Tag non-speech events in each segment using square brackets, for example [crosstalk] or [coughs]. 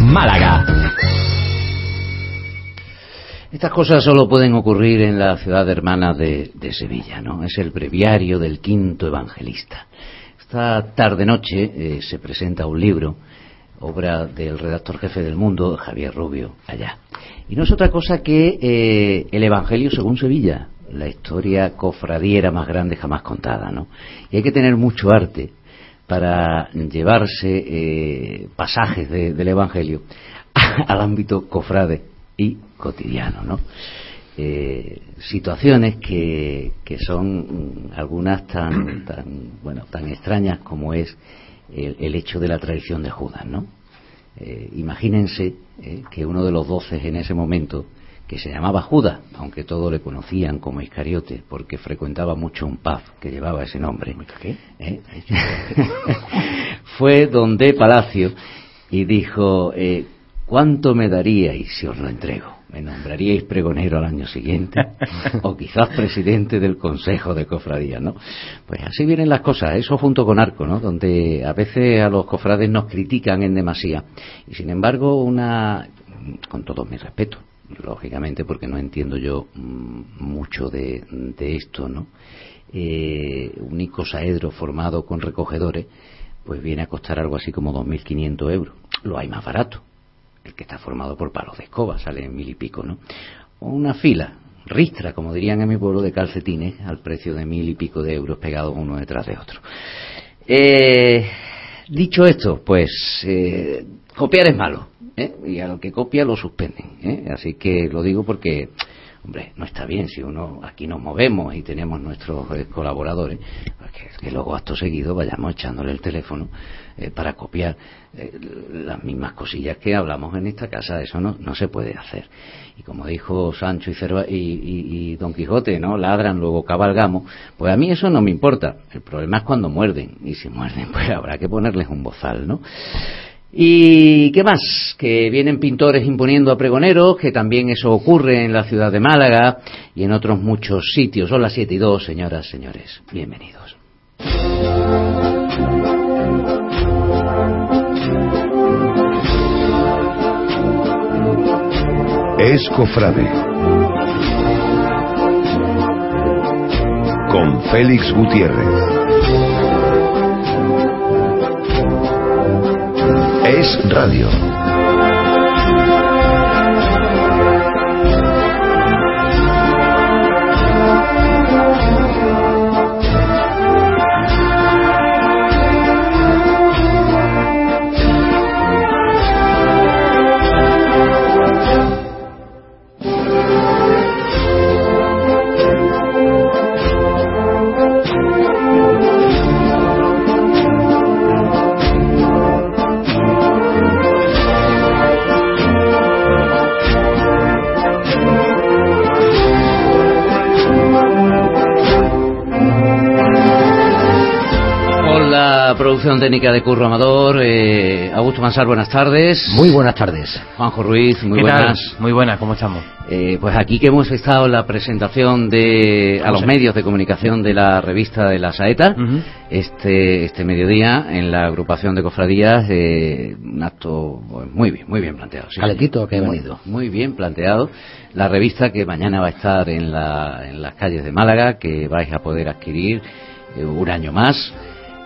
Málaga. Estas cosas solo pueden ocurrir en la ciudad hermana de, de, Sevilla, ¿no? Es el breviario del quinto evangelista. Esta tarde-noche eh, se presenta un libro, obra del redactor jefe del mundo, Javier Rubio, allá. Y no es otra cosa que eh, el Evangelio según Sevilla, la historia cofradiera más grande jamás contada, ¿no? Y hay que tener mucho arte para llevarse eh, pasajes de, del Evangelio [laughs] al ámbito cofrade y cotidiano, ¿no? Eh, situaciones que, que, son algunas tan, [clears throat] tan, bueno, tan extrañas como es el, el hecho de la traición de Judas, ¿no? Eh, imagínense que uno de los doce en ese momento que se llamaba Judas, aunque todos le conocían como Iscariote, porque frecuentaba mucho un pub que llevaba ese nombre. ¿Eh? [laughs] Fue donde Palacio y dijo, eh, ¿cuánto me daríais si os lo entrego? ¿Me nombraríais pregonero al año siguiente? o quizás presidente del Consejo de Cofradías, ¿no? Pues así vienen las cosas, eso junto con Arco, ¿no? Donde a veces a los cofrades nos critican en demasía. Y sin embargo, una, con todo mi respeto, lógicamente porque no entiendo yo mmm, mucho de, de, esto, ¿no? Eh, un icosaedro formado con recogedores, pues viene a costar algo así como 2.500 euros. Lo hay más barato. El que está formado por palos de escoba sale en mil y pico, ¿no? O una fila, ristra, como dirían en mi pueblo, de calcetines al precio de mil y pico de euros pegados uno detrás de otro. Eh, dicho esto, pues eh, copiar es malo ¿eh? y a lo que copia lo suspenden. ¿eh? Así que lo digo porque, hombre, no está bien si uno aquí nos movemos y tenemos nuestros eh, colaboradores, pues que, luego acto seguido vayamos echándole el teléfono eh, para copiar eh, las mismas cosillas que hablamos en esta casa. Eso no, no se puede hacer. Y como dijo Sancho y, Cerva, y, y, y Don Quijote, ¿no? Ladran, luego cabalgamos. Pues a mí eso no me importa. El problema es cuando muerden. Y si muerden, pues habrá que ponerles un bozal, ¿no? ¿Y qué más? Que vienen pintores imponiendo a pregoneros, que también eso ocurre en la ciudad de Málaga y en otros muchos sitios. Son las 7 y 2, señoras, señores. Bienvenidos. Es Cofrade. Con Félix Gutiérrez. Es radio. Producción técnica de Curro Amador. Eh, Augusto Mansar, buenas tardes. Muy buenas tardes. Juanjo Ruiz, muy ¿Qué buenas. Tal? Muy buenas, ¿cómo estamos? Eh, pues aquí que hemos estado en la presentación de a los sé? medios de comunicación de la revista de la Saeta, uh -huh. este este mediodía en la agrupación de cofradías, eh, un acto pues, muy bien, muy bien planteado. Sí, Caletito que he venido. Muy bien planteado. La revista que mañana va a estar en, la, en las calles de Málaga, que vais a poder adquirir eh, un año más.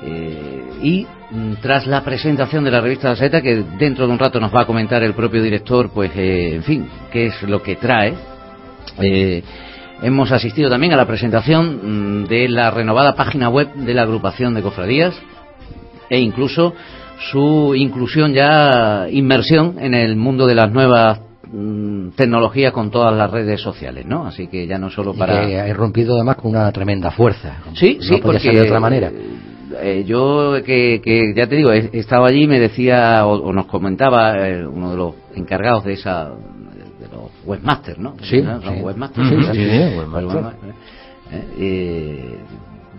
Eh, y mm, tras la presentación de la revista La Saeta, que dentro de un rato nos va a comentar el propio director, pues, eh, en fin, qué es lo que trae, eh, hemos asistido también a la presentación mm, de la renovada página web de la agrupación de cofradías e incluso su inclusión ya, inmersión en el mundo de las nuevas mm, tecnología con todas las redes sociales, ¿no? Así que ya no solo para... Y que rompido además con una tremenda fuerza. Sí, no sí, porque ser de otra manera eh, yo que, que, ya te digo, he, estado allí, me decía o, o nos comentaba eh, uno de los encargados de esa de los webmasters, ¿no? Sí, ¿No? Los sí. webmasters. Sí, sí, sí, webmaster. Eh, eh,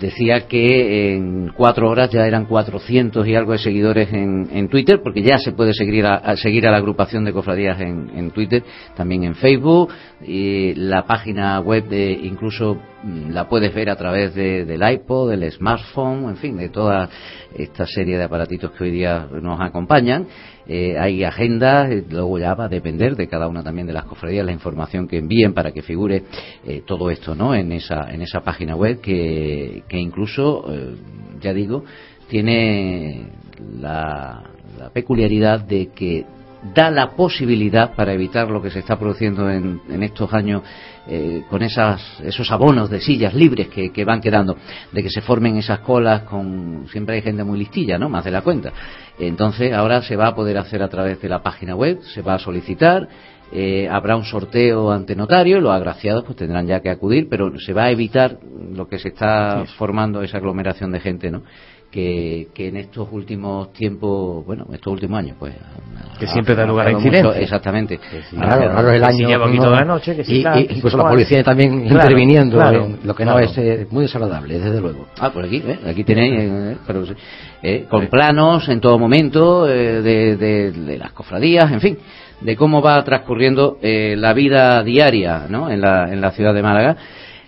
decía que en cuatro horas ya eran 400 y algo de seguidores en, en Twitter, porque ya se puede seguir a, seguir a la agrupación de cofradías en, en Twitter, también en Facebook, y la página web de incluso mm, la puedes ver a través de, del iPod, del smartphone, en fin, de toda esta serie de aparatitos que hoy día nos acompañan. Eh, hay agendas, eh, luego ya va a depender de cada una también de las cofradías la información que envíen para que figure eh, todo esto ¿no? en, esa, en esa página web que, que incluso, eh, ya digo, tiene la, la peculiaridad de que da la posibilidad para evitar lo que se está produciendo en, en estos años eh, con esas, esos abonos de sillas libres que, que, van quedando, de que se formen esas colas con siempre hay gente muy listilla, ¿no? Más de la cuenta. Entonces ahora se va a poder hacer a través de la página web, se va a solicitar. Eh, habrá un sorteo ante notario los agraciados pues tendrán ya que acudir, pero se va a evitar lo que se está sí. formando esa aglomeración de gente, ¿no? Que, que, en estos últimos tiempos, bueno, estos últimos años, pues. Que ha, siempre da lugar a incidencias. Exactamente. Sí, claro, claro, el año. De la noche, que sí, y, y, incluso la policía también claro, interviniendo, claro, en lo que no es eh, muy desagradable, desde luego. Ah, por aquí, ¿eh? aquí tenéis, eh, pero, eh, con planos en todo momento eh, de, de, de, las cofradías, en fin, de cómo va transcurriendo eh, la vida diaria, ¿no? En la, en la ciudad de Málaga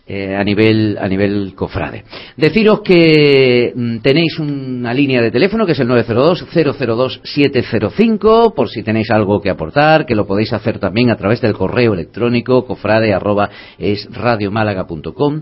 eh, a nivel a nivel cofrade. Deciros que mm, tenéis una línea de teléfono que es el 902 002 705 por si tenéis algo que aportar, que lo podéis hacer también a través del correo electrónico cofrade arroba es radiomálaga.com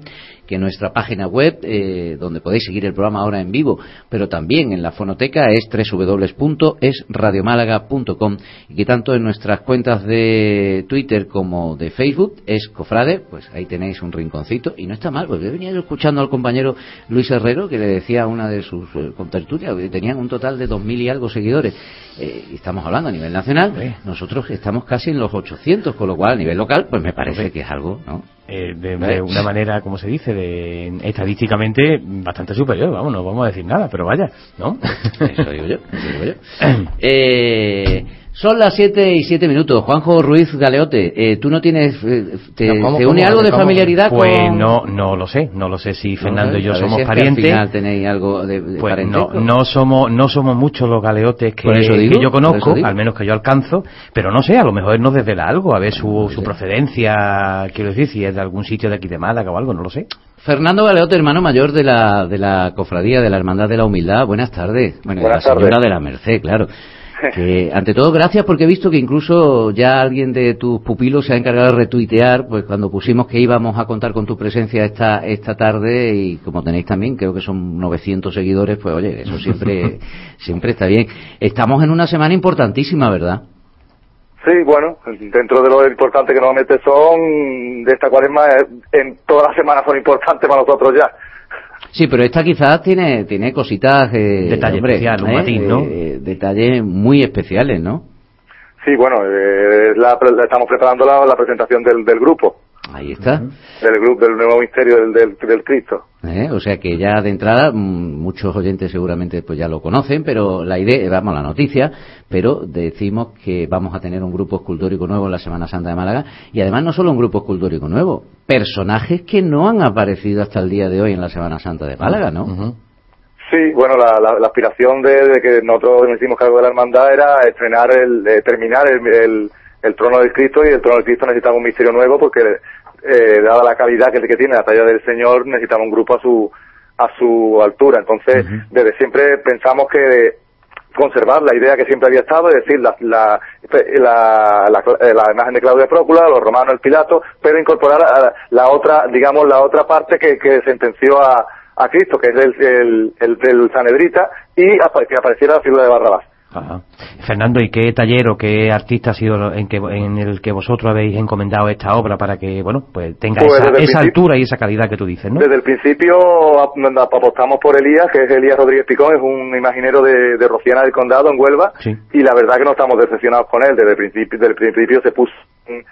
que nuestra página web, eh, donde podéis seguir el programa ahora en vivo, pero también en la fonoteca es www.esradiomálaga.com y que tanto en nuestras cuentas de Twitter como de Facebook es Cofrade, pues ahí tenéis un rinconcito. Y no está mal, porque venía yo escuchando al compañero Luis Herrero que le decía a una de sus eh, contertulias que tenían un total de dos mil y algo seguidores. Eh, y estamos hablando a nivel nacional, nosotros estamos casi en los 800, con lo cual a nivel local pues me parece que es algo, ¿no? Eh, de, de una manera, como se dice, de, estadísticamente bastante superior, vamos, no vamos a decir nada, pero vaya, ¿no? Eso digo yo, eso digo yo. [coughs] Eh, son las 7 y 7 minutos. Juanjo Ruiz Galeote, eh, ¿tú no tienes. eh, ¿Te, No, ¿cómo, te une algo de familiaridad Pues con.? no, no lo sé, no lo sé si Fernando No, y yo somos si es que parientes. Al final tenéis algo de, de Pues no, parentesco. no somos, no somos muchos los galeotes que, digo, que yo conozco, al menos que yo alcanzo, pero no sé, a lo mejor él nos desvela algo, a ver su, su procedencia, quiero decir, si es de algún sitio de aquí de Málaga o algo, no lo sé. Fernando Galeote, hermano mayor de la, de la cofradía de la Hermandad de la Humildad. Buenas tardes. Bueno, Buenas la señora tardes. de la Merced, claro. Que, ante todo, gracias porque he visto que incluso ya alguien de tus pupilos se ha encargado de retuitear, pues cuando pusimos que íbamos a contar con tu presencia esta, esta tarde y como tenéis también, creo que son 900 seguidores, pues oye, eso siempre, [laughs] siempre está bien. Estamos en una semana importantísima, ¿verdad? Sí, bueno, dentro de lo importante que normalmente son de esta cuaresma, eh, en todas las semanas son importantes para nosotros ya. Sí, pero esta quizás tiene, tiene cositas, eh, Detalle hombre, especial, un ¿eh? matiz, ¿no? Eh, detalles muy especiales, ¿no? Sí, bueno, eh, la, la estamos preparando la, la presentación del, del grupo, Ahí está. del grupo del nuevo misterio del, del, del Cristo. ¿Eh? O sea que ya de entrada mm, muchos oyentes seguramente pues ya lo conocen, pero la idea, vamos, la noticia, pero decimos que vamos a tener un grupo escultórico nuevo en la Semana Santa de Málaga y además no solo un grupo escultórico nuevo, personajes que no han aparecido hasta el día de hoy en la Semana Santa de Málaga, ¿no? Sí, bueno, la, la, la aspiración de, de que nosotros nos hicimos cargo de la hermandad era estrenar el, eh, terminar el, el, el trono del Cristo y el trono del Cristo necesitaba un misterio nuevo porque, eh, dada la calidad que, que tiene la talla del Señor, necesitaba un grupo a su, a su altura. Entonces, desde siempre pensamos que conservar la idea que siempre había estado, es decir, la, la, la, la, la imagen de Claudia Prócula, los romanos, el Pilato, pero incorporar a la otra, digamos, la otra parte que, que sentenció a, a Cristo, que es el, el, el, el Sanedrita, y que apareciera la figura de Barrabás. Ajá. Fernando, ¿y qué taller o qué artista ha sido en, que, en el que vosotros habéis encomendado esta obra para que, bueno, pues tenga Pues esa, esa altura y esa calidad que tú dices, ¿no? Desde el principio ap- apostamos por Elías, que es Elías Rodríguez Picón, es un imaginero de, de Rociana del Condado, en Huelva, Sí. y la verdad que no estamos decepcionados con él. Desde el principio, desde el principio se puso en,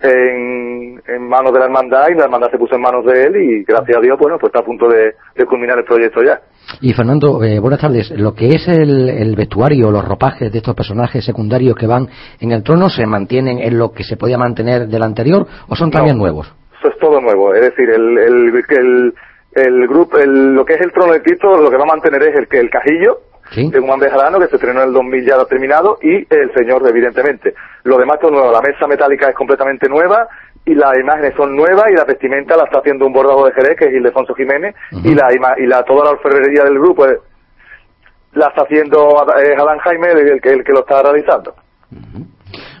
en, en manos de la hermandad y la hermandad se puso en manos de él y gracias a Dios, bueno, pues está a punto de, de culminar el proyecto ya. Y Fernando, eh, buenas tardes. Lo que es el, el, vestuario, los ropajes de estos personajes secundarios que van en el trono, ¿se mantienen en lo que se podía mantener del anterior o son también nuevos? Eso es todo nuevo. Es decir, el, el, el, el grupo, el, lo que es el trono de Cristo, lo que va a mantener es el, el cajillo, ¿Sí? de Juan Bejarano, que se estrenó en el 2000 ya terminado, y el señor, evidentemente. Lo demás todo nuevo. La mesa metálica es completamente nueva, y las imágenes son nuevas, y la vestimenta la está haciendo un bordado de Jerez, que es Ildefonso Jiménez, uh -huh. y la y la toda la orfebrería del grupo es, la está haciendo es Adán Jaime, el que, el que lo está realizando. Uh -huh.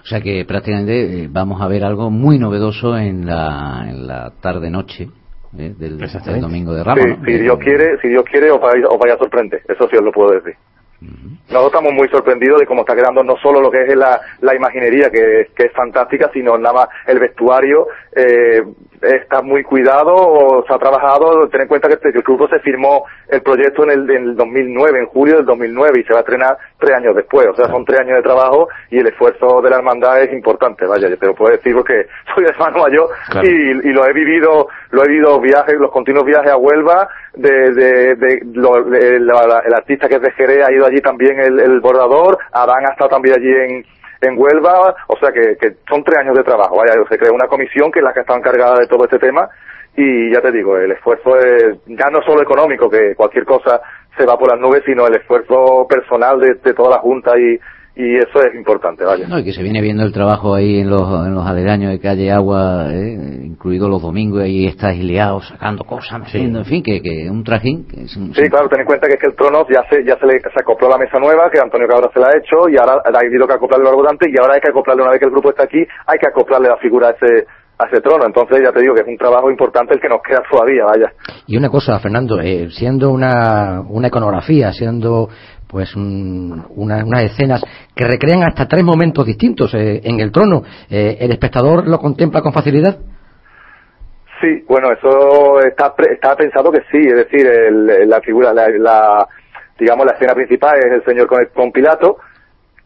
O sea que prácticamente eh, vamos a ver algo muy novedoso en la, en la tarde-noche ¿eh? del, del, domingo de Ramos. Sí, ¿no? Si Dios quiere, si Dios quiere, os vaya, os vaya a sorprender. Eso sí os lo puedo decir. Uh -huh. Nosotros estamos muy sorprendidos de cómo está quedando no solo lo que es la, la imaginería, que, que es fantástica, sino nada más el vestuario, eh, está muy cuidado, se ha trabajado, ten en cuenta que, el grupo se firmó el proyecto en el, en el 2009, en julio del 2009, y se va a estrenar tres años después, o sea, son tres años de trabajo y el esfuerzo de la hermandad es importante, vaya, yo te lo puedo decir porque [laughs] soy hermano mayor claro. y, y, lo he vivido, lo he vivido viajes, los continuos viajes a Huelva, de, de, de, lo, de la, la, el artista que es de Jerez ha ido allí también el, el bordador, Adán ha estado también allí en, en Huelva, o sea que, que, son tres años de trabajo, vaya, se creó una comisión que es la que está encargada de todo este tema y ya te digo, el esfuerzo es ya no solo económico, que cualquier cosa se va por las nubes, sino el esfuerzo personal de, de toda la Junta y, y eso es importante, vaya. No, y que se viene viendo el trabajo ahí en los, en los aledaños de calle Agua, eh, incluido los domingos, ahí estás liado sacando cosas, metiendo, sí. en fin, que, que un trajín. Que es un, sí, claro, ten en cuenta que es que el trono ya se, ya se le se acopló la mesa nueva, que Antonio Cabra se la ha hecho, y ahora ha habido que acoplarle algo antes, y ahora hay que acoplarle, una vez que el grupo está aquí, hay que acoplarle la figura a ese, a ese trono. Entonces ya te digo que es un trabajo importante el que nos queda todavía, vaya. Y una cosa, Fernando, eh, siendo una, una iconografía, siendo pues un, una, unas escenas que recrean hasta tres momentos distintos eh, en el trono. Eh, ¿El espectador lo contempla con facilidad? Sí, bueno, eso está, está pensado que sí, es decir, el, la figura, la, la, digamos, la escena principal es el señor con, el, con Pilato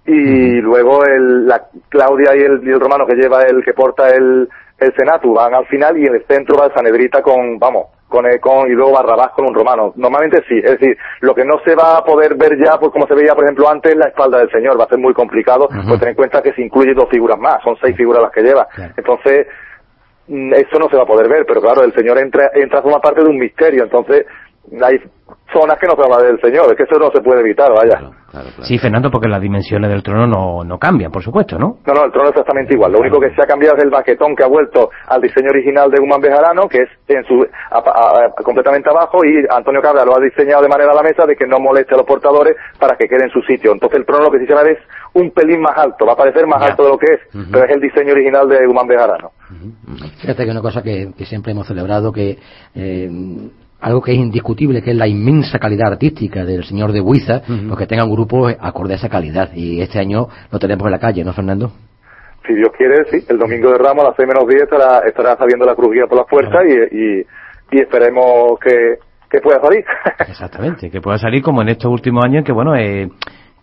y luego el, la Claudia y el, y el romano que lleva el, que porta el, el Senatu van al final y en el centro va el Sanedrita con, vamos, con, el, con y luego Barrabás con un romano. Normalmente sí, es decir, lo que no se va a poder ver ya, pues como se veía por ejemplo antes, la espalda del señor, va a ser muy complicado, uh -huh. pues ten en cuenta que se incluye dos figuras más, son seis figuras las que lleva. Claro. Entonces, mm, eso no se va a poder ver, pero claro, el señor entra, entra a formar parte de un misterio, entonces hay zonas que no se habla del señor, es que eso no se puede evitar, vaya. Claro. Claro, claro. Sí, Fernando, porque las dimensiones del trono no, no cambian, por supuesto, ¿no? No, no, el trono es exactamente igual. Lo único que se ha cambiado es el baquetón que ha vuelto al diseño original de Guzmán Bejarano, que es en su a, a, a, completamente abajo, y Antonio Cabra lo ha diseñado de manera a la mesa de que no moleste a los portadores para que quede en su sitio. Entonces el trono lo que sí se va a ver es un pelín más alto, va a parecer más ya. alto de lo que es, uh -huh. pero es el diseño original de Guzmán Bejarano. Uh -huh. Fíjate que una cosa que, que siempre hemos celebrado, que eh, algo que es indiscutible, que es la inmensa calidad artística del señor de Huiza, uh -huh. pues que tenga un grupo acorde a esa calidad. Y este año lo tenemos en la calle, ¿no, Fernando? Si Dios quiere, sí. El domingo de Ramos a las 6 menos 10 estará, estará saliendo la cruz guía por las puertas y, y, y esperemos que, que pueda salir. [laughs] Exactamente, que pueda salir como en estos últimos años, que bueno, eh,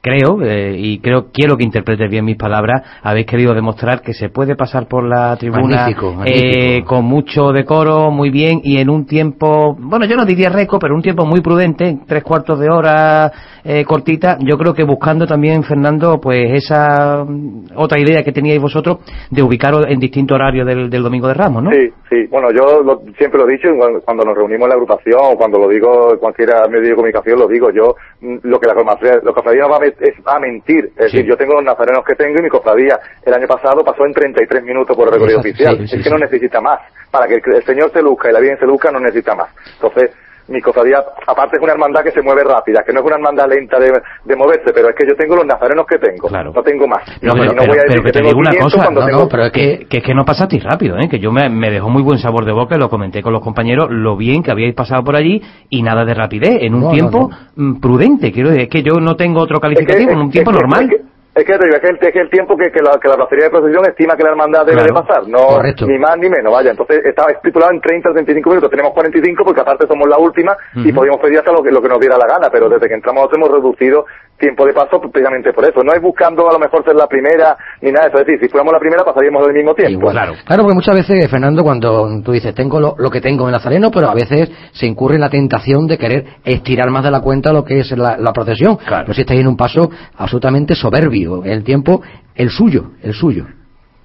creo, eh, y creo quiero que interpretes bien mis palabras, habéis querido demostrar que se puede pasar por la tribuna magnífico, magnífico. Eh, con mucho decoro, muy bien, y en un tiempo, bueno, yo no diría récord, pero un tiempo muy prudente, tres cuartos de hora eh, cortita, yo creo que buscando también, Fernando, pues esa mm, otra idea que teníais vosotros de ubicaros en distintos horarios del, del Domingo de Ramos, ¿no? Sí, sí, bueno, yo lo, siempre lo he dicho, cuando nos reunimos en la agrupación, o cuando lo digo en cualquier medio de comunicación, lo digo, yo, mm, lo que la cofradía, lo cofradía no va a es a mentir. Es sí. decir, yo tengo los nazarenos que tengo y mi cofradía el año pasado pasó en 33 minutos por el recorrido oficial. Sí, sí, es que no necesita más. Para que el Señor se luzca y la Virgen se luzca no necesita más. Entonces, mi cofradía, aparte es una hermandad que se mueve rápida, que no es una hermandad lenta de, de moverse, pero es que yo tengo los nazarenos que tengo, claro. no tengo más. No, pero, no voy a decir pero que, te digo una cosa, no, tengo... no, pero es que, que, es que no pasasteis rápido, ¿eh? que yo me, me dejó muy buen sabor de boca, lo comenté con los compañeros, lo bien que habíais pasado por allí y nada de rapidez, en un tiempo mm, prudente, quiero decir, es que yo no tengo otro calificativo, es que, en un tiempo normal. Es que, es que, el, es que el tiempo que, que, la, que la placería de procesión estima que la hermandad debe de pasar, no Correcto. ni más ni menos, vaya. Entonces estaba estipulado en 30 o 35 minutos, tenemos 45 porque aparte somos la última y podíamos pedir hasta lo que, lo que nos diera la gana, pero desde que entramos nosotros hemos reducido tiempo de paso precisamente por eso. No es buscando a lo mejor ser la primera ni nada de eso, es decir, si fuéramos la primera pasaríamos al mismo tiempo. Igual. Claro. claro, porque muchas veces, Fernando, cuando tú dices, tengo lo, lo que tengo en Nazareno, pero a veces se incurre en la tentación de querer estirar más de la cuenta lo que es la, la procesión. Claro. Pero si estáis en un paso absolutamente soberbio, el tiempo, el suyo, el suyo.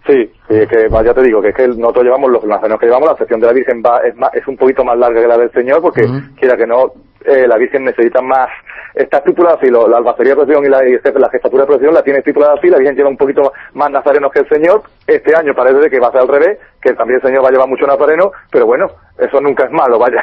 Sí, sí, es que ya te digo, que es que nosotros llevamos los nazarenos que llevamos, la sección de la Virgen va, es, más, es un poquito más larga que la del Señor, porque quiera que no, eh, la Virgen necesita más, está estipulada así, lo- la albacería de procesión y la, y la jefatura de procesión la tiene estipulada así, la Virgen lleva un poquito más nazarenos que el Señor, este año parece que va a ser al revés, que también el Señor va a llevar mucho nazareno, pero bueno, eso nunca es malo, vaya.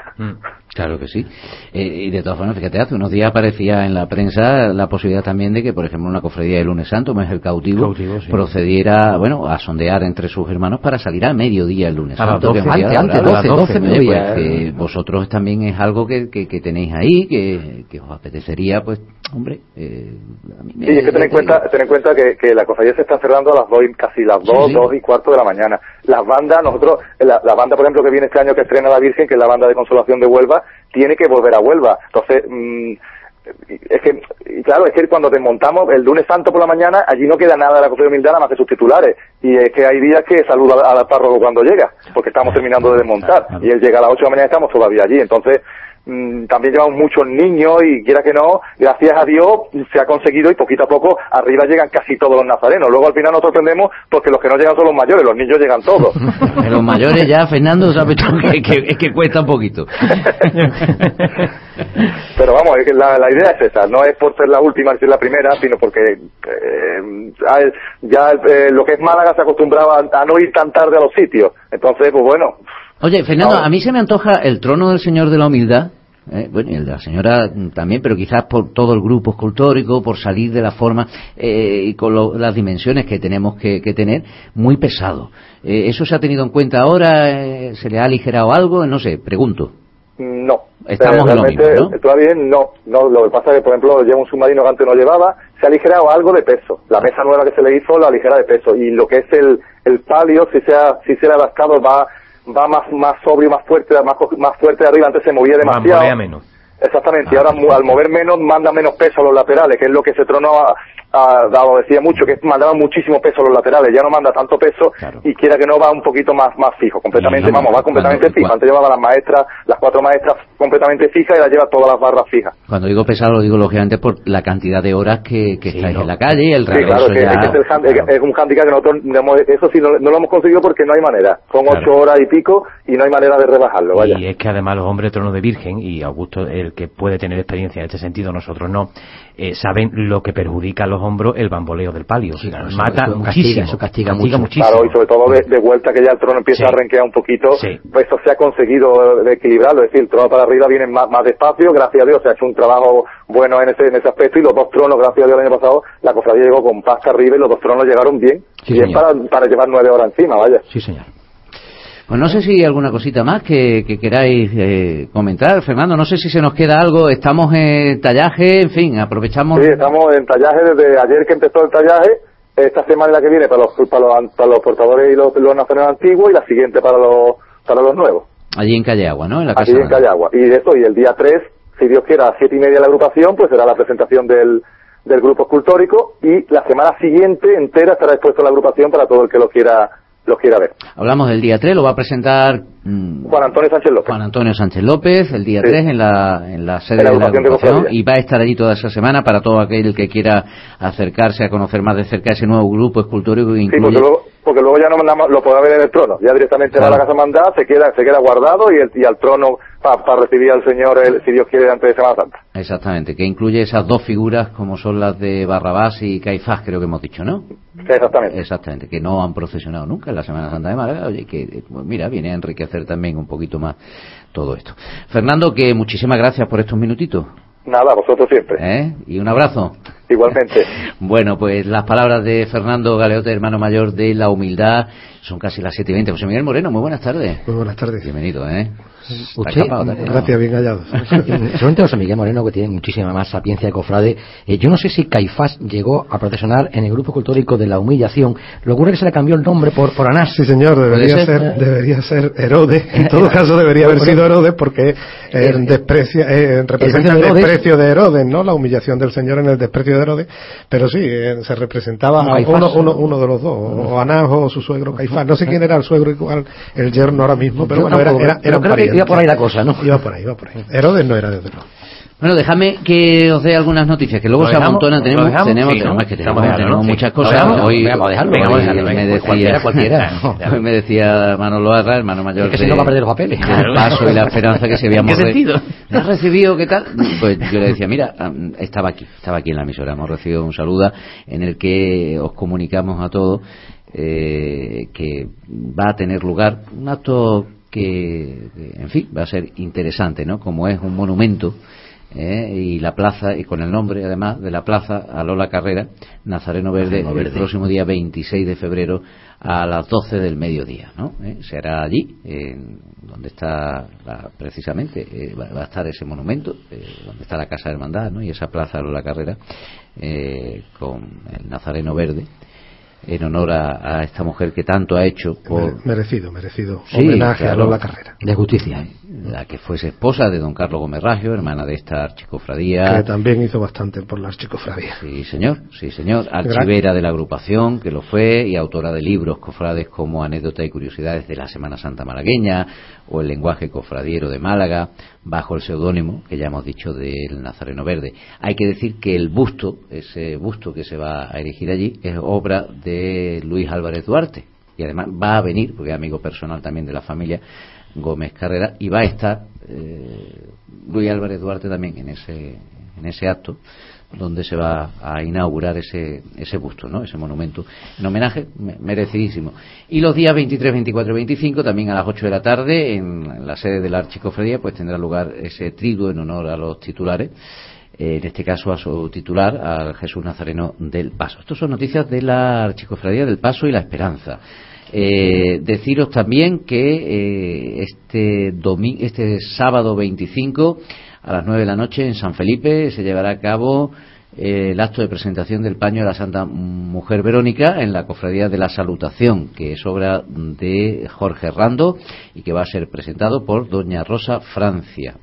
Claro que sí. Eh, y de todas formas, fíjate, hace unos días aparecía en la prensa la posibilidad también de que, por ejemplo, una cofradía de lunes santo, como es el cautivo, Cautivo, sí. procediera, bueno, a sondear entre sus hermanos para salir a mediodía el lunes A las santo. que 12, es un día antes, antes, laborable. 12, 12, Oye, mediodía, pues, que eh. vosotros también es algo que, que, que tenéis ahí, que, que os apetecería, pues, hombre, eh, a mí me- Sí, es que ten en cuenta, ten en cuenta que, que la cofradía se está cerrando a las dos, y- casi las dos, sí. dos y cuarto de la mañana. Las bandas, nosotros, la, la banda, por ejemplo, que viene este año que estrena la Virgen, que es la banda de consolación de Huelva, tiene que volver a Huelva. Entonces, mm, es que, y claro, es que cuando desmontamos el lunes santo por la mañana, allí no queda nada de la cofradía humildad nada más que sus titulares. Y es que hay días que saluda al, al párroco cuando llega, porque estamos terminando de desmontar. Y él llega a las 8 de la mañana y estamos todavía allí. Entonces, también llevamos muchos niños y quiera que no, gracias a Dios se ha conseguido y poquito a poco arriba llegan casi todos los nazarenos. Luego al final nos sorprendemos porque los que no llegan son los mayores, los niños llegan todos. [laughs] Los mayores ya, Fernando, sabes que, que- es que cuesta un poquito. [laughs] Pero vamos, es que la, la idea es esa, no es por ser la última, ni ser la primera, sino porque eh, ya, eh, lo que es Málaga se acostumbraba a no ir tan tarde a los sitios. Entonces, pues bueno, Oye, Fernando, a mí se me antoja el trono del Señor de la Humildad, eh, bueno, y el de la señora también, pero quizás por todo el grupo escultórico, por salir de la forma eh, y con lo- las dimensiones que tenemos que, que tener, muy pesado. Eh, ¿Eso se ha tenido en cuenta ahora? Eh, ¿Se le ha aligerado algo? No sé, pregunto. No. Estamos en lo mismo, ¿no? Todavía no, no. Lo que pasa es que, por ejemplo, lleva un submarino que antes no llevaba, se ha aligerado algo de peso. La mesa nueva que se le hizo la aligera de peso. Y lo que es el, el palio, si se ha, si se le ha adaptado, va, va más, más sobrio, más fuerte, más, más fuerte de arriba. Antes se movía demasiado. Bambolea menos. Exactamente, y Ah, ahora mu- al mover menos manda menos peso a los laterales, que es lo que ese trono ha, ha dado, decía mucho, que mandaba muchísimo peso a los laterales, ya no manda tanto peso Claro. y quiera que no va un poquito más más fijo, completamente, no, vamos, va completamente cuando- fijo. cuando- Antes llevaba las maestras, las cuatro maestras completamente fijas y ahora lleva todas las barras fijas. Cuando digo pesado, lo digo lógicamente por la cantidad de horas que, que Sí, estáis no. en la calle, el Sí, claro, regreso que, ya... es, que es, el hand- Claro. es un handicap que nosotros, digamos, eso sí, no, no lo hemos conseguido porque no hay manera. Son Claro. ocho horas y pico y no hay manera de rebajarlo, vaya. Y es que además los hombres de trono de virgen, y Augusto, el que puede tener experiencia en este sentido, nosotros no, eh, saben lo que perjudica a los hombros el bamboleo del palio. Sí, claro, eso- Mata eso castiga, muchísimo. eso castiga mucho. muchísimo. Claro, y sobre todo de, de vuelta que ya el trono empieza Sí. a renquear un poquito, Sí. pues eso se ha conseguido de equilibrarlo, es decir, el trono para arriba viene más, más despacio, gracias a Dios se ha hecho un trabajo bueno en ese, en ese aspecto y los dos tronos, gracias a Dios el año pasado, la cofradía llegó con pasta arriba y los dos tronos llegaron bien, Sí, bien para, para llevar nueve horas encima, vaya. Sí, señor. Pues no sé si hay alguna cosita más que, que queráis eh, comentar, Fernando. No sé si se nos queda algo. Estamos en tallaje, en fin, aprovechamos. Sí, estamos en tallaje desde ayer que empezó el tallaje, esta semana la que viene para los, para los, para los portadores y los, los nacionales antiguos y la siguiente para los, para los nuevos. Allí en Calleagua, ¿no? En la casa. en Callagua. Y eso, y el día 3, si Dios quiera, a siete y media de la agrupación, pues será la presentación del, del grupo escultórico y la semana siguiente entera estará expuesto la agrupación para todo el que lo quiera lo quiera ver. Hablamos del día 3, lo va a presentar Juan Antonio Sánchez López. Juan Antonio Sánchez López el día Sí. 3 en la, en la sede En la de la agrupación de y va a estar allí toda esa semana para todo aquel que quiera acercarse a conocer más de cerca ese nuevo grupo escultórico que Sí, incluye... porque luego, porque luego ya no lo podrá ver en el trono. Ya directamente va a la Claro. casa mandada, se queda, se queda guardado y, el, y al trono para recibir al Señor, el- si Dios quiere, antes de Semana Santa. Exactamente, que incluye esas dos figuras como son las de Barrabás y Caifás, creo que hemos dicho, ¿no? Sí, exactamente. Exactamente, que no han procesionado nunca en la Semana Santa de Málaga, oye, que eh, pues mira, viene a enriquecer también un poquito más todo esto. Fernando, que muchísimas gracias por estos minutitos, Nada, vosotros siempre. ¿eh? Y un abrazo. Igualmente. [laughs] Bueno, pues las palabras de Fernando Galeote, hermano mayor de la humildad, son casi las 7 y 20. José Miguel Moreno, muy buenas tardes. Muy buenas tardes. Bienvenido, ¿eh? Usted, gracias, bien hallado. [laughs] Solamente José Miguel Moreno, que tiene muchísima más sapiencia de cofrade. Eh, yo no sé si Caifás llegó a procesionar en el grupo cultórico de la humillación. Lo ocurre que se le cambió el nombre por, por Anás. Sí, señor, debería ser? debería ser Herodes. En todo [laughs] caso, debería haber sido Herodes porque eh, desprecia, eh, representa el, desprecio de Herodes, ¿no? La humillación del Señor en el desprecio de Pero sí, eh, se representaba a uno, uno, uno, de los dos, o Anás o su suegro Caifás. No sé quién era el suegro igual, el yerno ahora mismo, pero bueno, era, era, era iba por ahí la cosa, ¿no? Iba por ahí, iba por ahí. Herodes no era desde luego. Bueno, déjame que os dé algunas noticias, que luego se amontonan. Tenemos, tenemos, sí, tenemos, que tenemos, tenemos muchas cosas. Hoy, vamos a dejarlo. Hoy, me decía, cualquiera, cualquiera. [laughs] hoy me decía Manolo Arra, hermano mayor es que de, si no va a perder los papeles. del paso y la esperanza que se [laughs] habíamos ¿En qué sentido? ¿Me has recibido qué tal? Pues yo le decía, mira, estaba aquí, estaba aquí en la emisora. Hemos recibido un saludo en el que os comunicamos a todos eh, que va a tener lugar un acto que, en fin, va a ser interesante, ¿no? Como es un monumento ¿eh? y la plaza, y con el nombre además de la plaza a Lola Carrera, Nazareno Verde, el próximo día 26 de febrero a las 12 del mediodía, ¿no? ¿Eh? Se hará allí, en donde está precisamente, eh, va, a estar ese monumento, donde está la Casa de Hermandad, ¿no? Y esa plaza a Lola Carrera, con el Nazareno Verde en honor a, esta mujer que tanto ha hecho por merecido merecido homenaje a la carrera. De justicia la que fuese esposa de don Carlos Gómez Raggio hermana de esta archicofradía. Que también hizo bastante por la archicofradía. Sí señor sí señor. Archivera de la agrupación que lo fue y autora de libros cofrades como anécdota y curiosidades de la Semana Santa malagueña o el lenguaje cofradiero de Málaga bajo el seudónimo que ya hemos dicho del Nazareno Verde hay que decir que el busto ese busto que se va a erigir allí es obra de Luis Álvarez Duarte. Y además va a venir, porque es amigo personal también de la familia Gómez Carrera, y va a estar eh, Luis Álvarez Duarte también en ese, en ese acto donde se va a inaugurar ese, ese busto, ¿no? ese monumento, en homenaje merecidísimo. Y los días 23, 24 y 25, también a las 8 de la tarde, en la sede de la Archicofradía, pues tendrá lugar ese trigo en honor a los titulares eh, en este caso a su titular, al Jesús Nazareno del Paso. Estas son noticias de la Archicofradía del Paso y la Esperanza. Eh, deciros también que eh, este, este sábado 25 a las 9 de la noche en San Felipe se llevará a cabo el acto de presentación del paño de la Santa Mujer Verónica en la Cofradía de la Salutación, que es obra de Jorge Rando y que va a ser presentado por Doña Rosa Francia.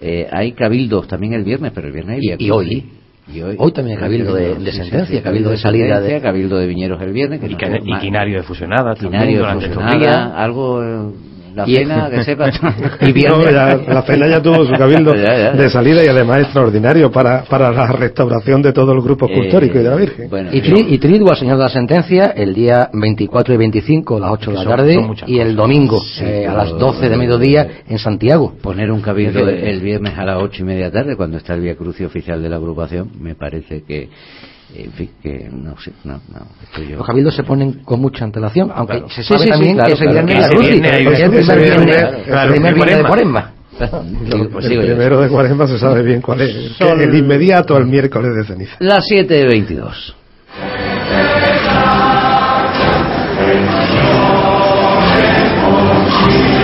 Eh, hay cabildos también el viernes, pero el viernes hay y, hoy. Y hoy, también hay cabildo de, sentencia, cabildo de salida. De... Cabildo de viñeros el viernes. Que y, quinario de fusionada. Quinario de fusionada, algo eh, la pena, que sepa. [laughs] y la pena ya tuvo su cabildo [laughs] de salida y además extraordinario para, para la restauración de todo el grupo escultórico y de la Virgen. y, tri, triduo al señor de la sentencia el día 24 y 25 a las 8 de la tarde y el domingo eh, a las 12 de mediodía en Santiago. Poner un cabildo el viernes a las 8 y media tarde cuando está el Vía Crucio oficial de la agrupación me parece que en fin, que no sé, no, no, estoy yo. Los cabildos se ponen con mucha antelación, aunque claro. se sabe sí, sí, también claro, que ese claro, viernes es el primer viernes de Cuaresma. [laughs] El primero de Cuaresma se sabe bien cuál es, el inmediato al miércoles de ceniza. Las 7.22. por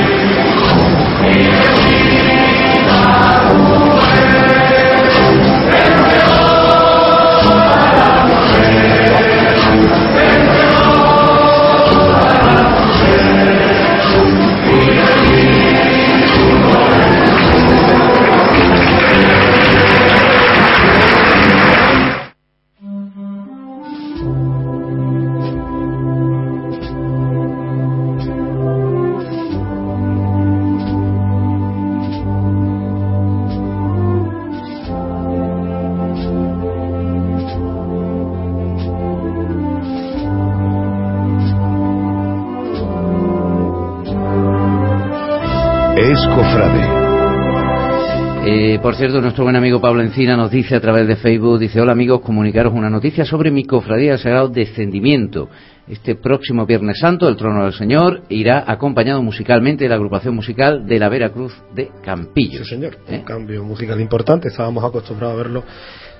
cierto, nuestro buen amigo Pablo Encina nos dice a través de Facebook, dice, hola amigos, comunicaros una noticia sobre mi cofradía del Sagrado Descendimiento. Este próximo Viernes Santo, el Trono del Señor irá acompañado musicalmente de la agrupación musical de la Veracruz de Campillo. Sí, señor, un ¿Eh? cambio musical importante, estábamos acostumbrados a verlo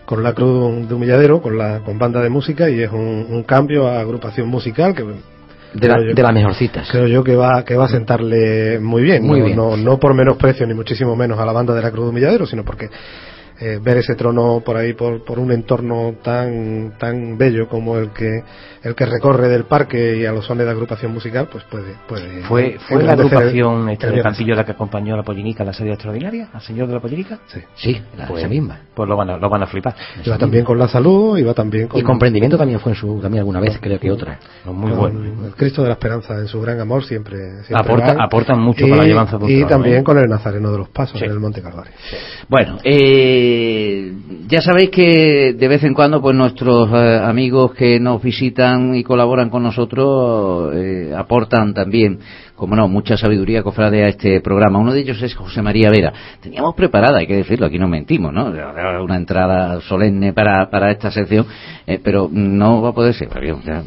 con la Cruz de Humilladero, con la con banda de música y es un, cambio a agrupación musical que de, la, de las mejorcitas. Creo yo que va que va a sentarle muy bien, muy no, bien. No, no por menosprecio ni muchísimo menos a la banda de la Cruz de Humilladero, sino porque eh, ver ese trono por ahí por, por un entorno tan tan bello como el que el que recorre del parque y a los sones de agrupación musical pues puede puede fue fue la agrupación este de Campillo la que acompañó a la Pollinica en la serie extraordinaria al señor de la Pollinica. Sí. Sí la pues, misma. Pues lo van a lo van a flipar. Iba también con la salud iba también con y comprendimiento también fue en su también alguna vez creo que otra. Muy bueno. el Cristo de la Esperanza en su gran amor siempre, siempre aporta aportan mucho y, para la llevanza y también ¿eh? con el Nazareno de los Pasos sí. en el Monte Calvario. Sí. bueno eh ya sabéis que de vez en cuando pues nuestros eh, amigos que nos visitan y colaboran con nosotros eh, aportan también como no, mucha sabiduría cofrade a este programa. Uno de ellos es José María Vera. Teníamos preparada, hay que decirlo, aquí no mentimos, ¿no? Una entrada solemne para, para esta sección, eh, pero no va a poder ser. Ya.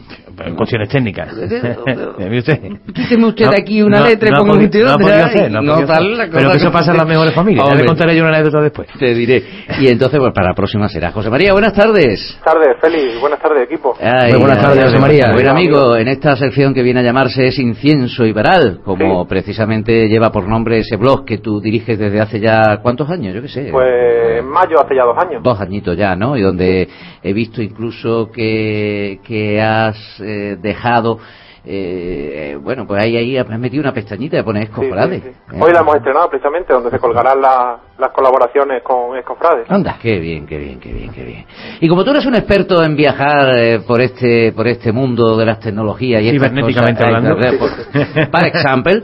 En cuestiones técnicas. [laughs] Quíteme usted no, aquí una no, letra y no usted no otra. Hacer, no no tal la pero que eso pasa en las mejores familias. Ya le contaré yo una anécdota después. Te diré. Y entonces, pues para la próxima será. José María, buenas tardes. Buenas tardes, Félix. Buenas tardes, equipo. Ay, Muy buenas ay, tardes, José María. Buen amigo, en esta sección que viene a llamarse es Incienso y Varal, como Sí. precisamente lleva por nombre ese blog que tú diriges desde hace ya, ¿cuántos años? Yo qué sé. Pues en mayo, hace ya dos años. Dos añitos ya, ¿no? Y donde he visto incluso que, que has eh, dejado, eh, bueno, pues ahí, ahí has metido una pestañita de poner Sí, Escofrade. sí, sí. ¿eh? Hoy la hemos estrenado precisamente, donde se colgarán la- las colaboraciones con Escofrades. Anda, qué bien, qué bien, qué bien, qué bien. Y como tú eres un experto en viajar eh, por este por este mundo de las tecnologías y estas Cibernéticamente cosas, hablando. eh, por- para ejemplo, [laughs]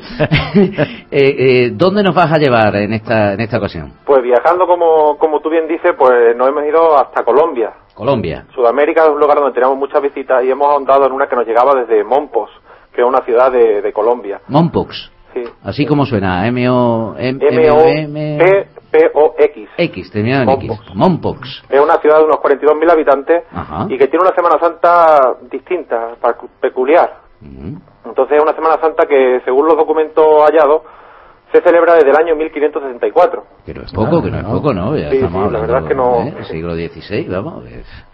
eh, eh, ¿dónde nos vas a llevar en esta en esta ocasión? Pues viajando, como, como tú bien dices, pues nos hemos ido hasta Colombia. Colombia. Sudamérica es un lugar donde tenemos muchas visitas y hemos ahondado en una que nos llegaba desde Mompos, que es una ciudad de, de Colombia. Mompox. Sí. Así como suena, M O M M-O-P-P-O-X. X, terminado en X. Mompox. Mompox. Es una ciudad de unos 42.000 habitantes Ajá. y que tiene una Semana Santa distinta, peculiar. Ujú. Entonces es una Semana Santa que, según los documentos hallados, se celebra desde el año 1564. Pero es poco, Ah, que no, es no. poco, ¿no? Ya Sí, estamos sí, la hablando verdad es que no- ¿eh? del siglo XVI, vamos. es-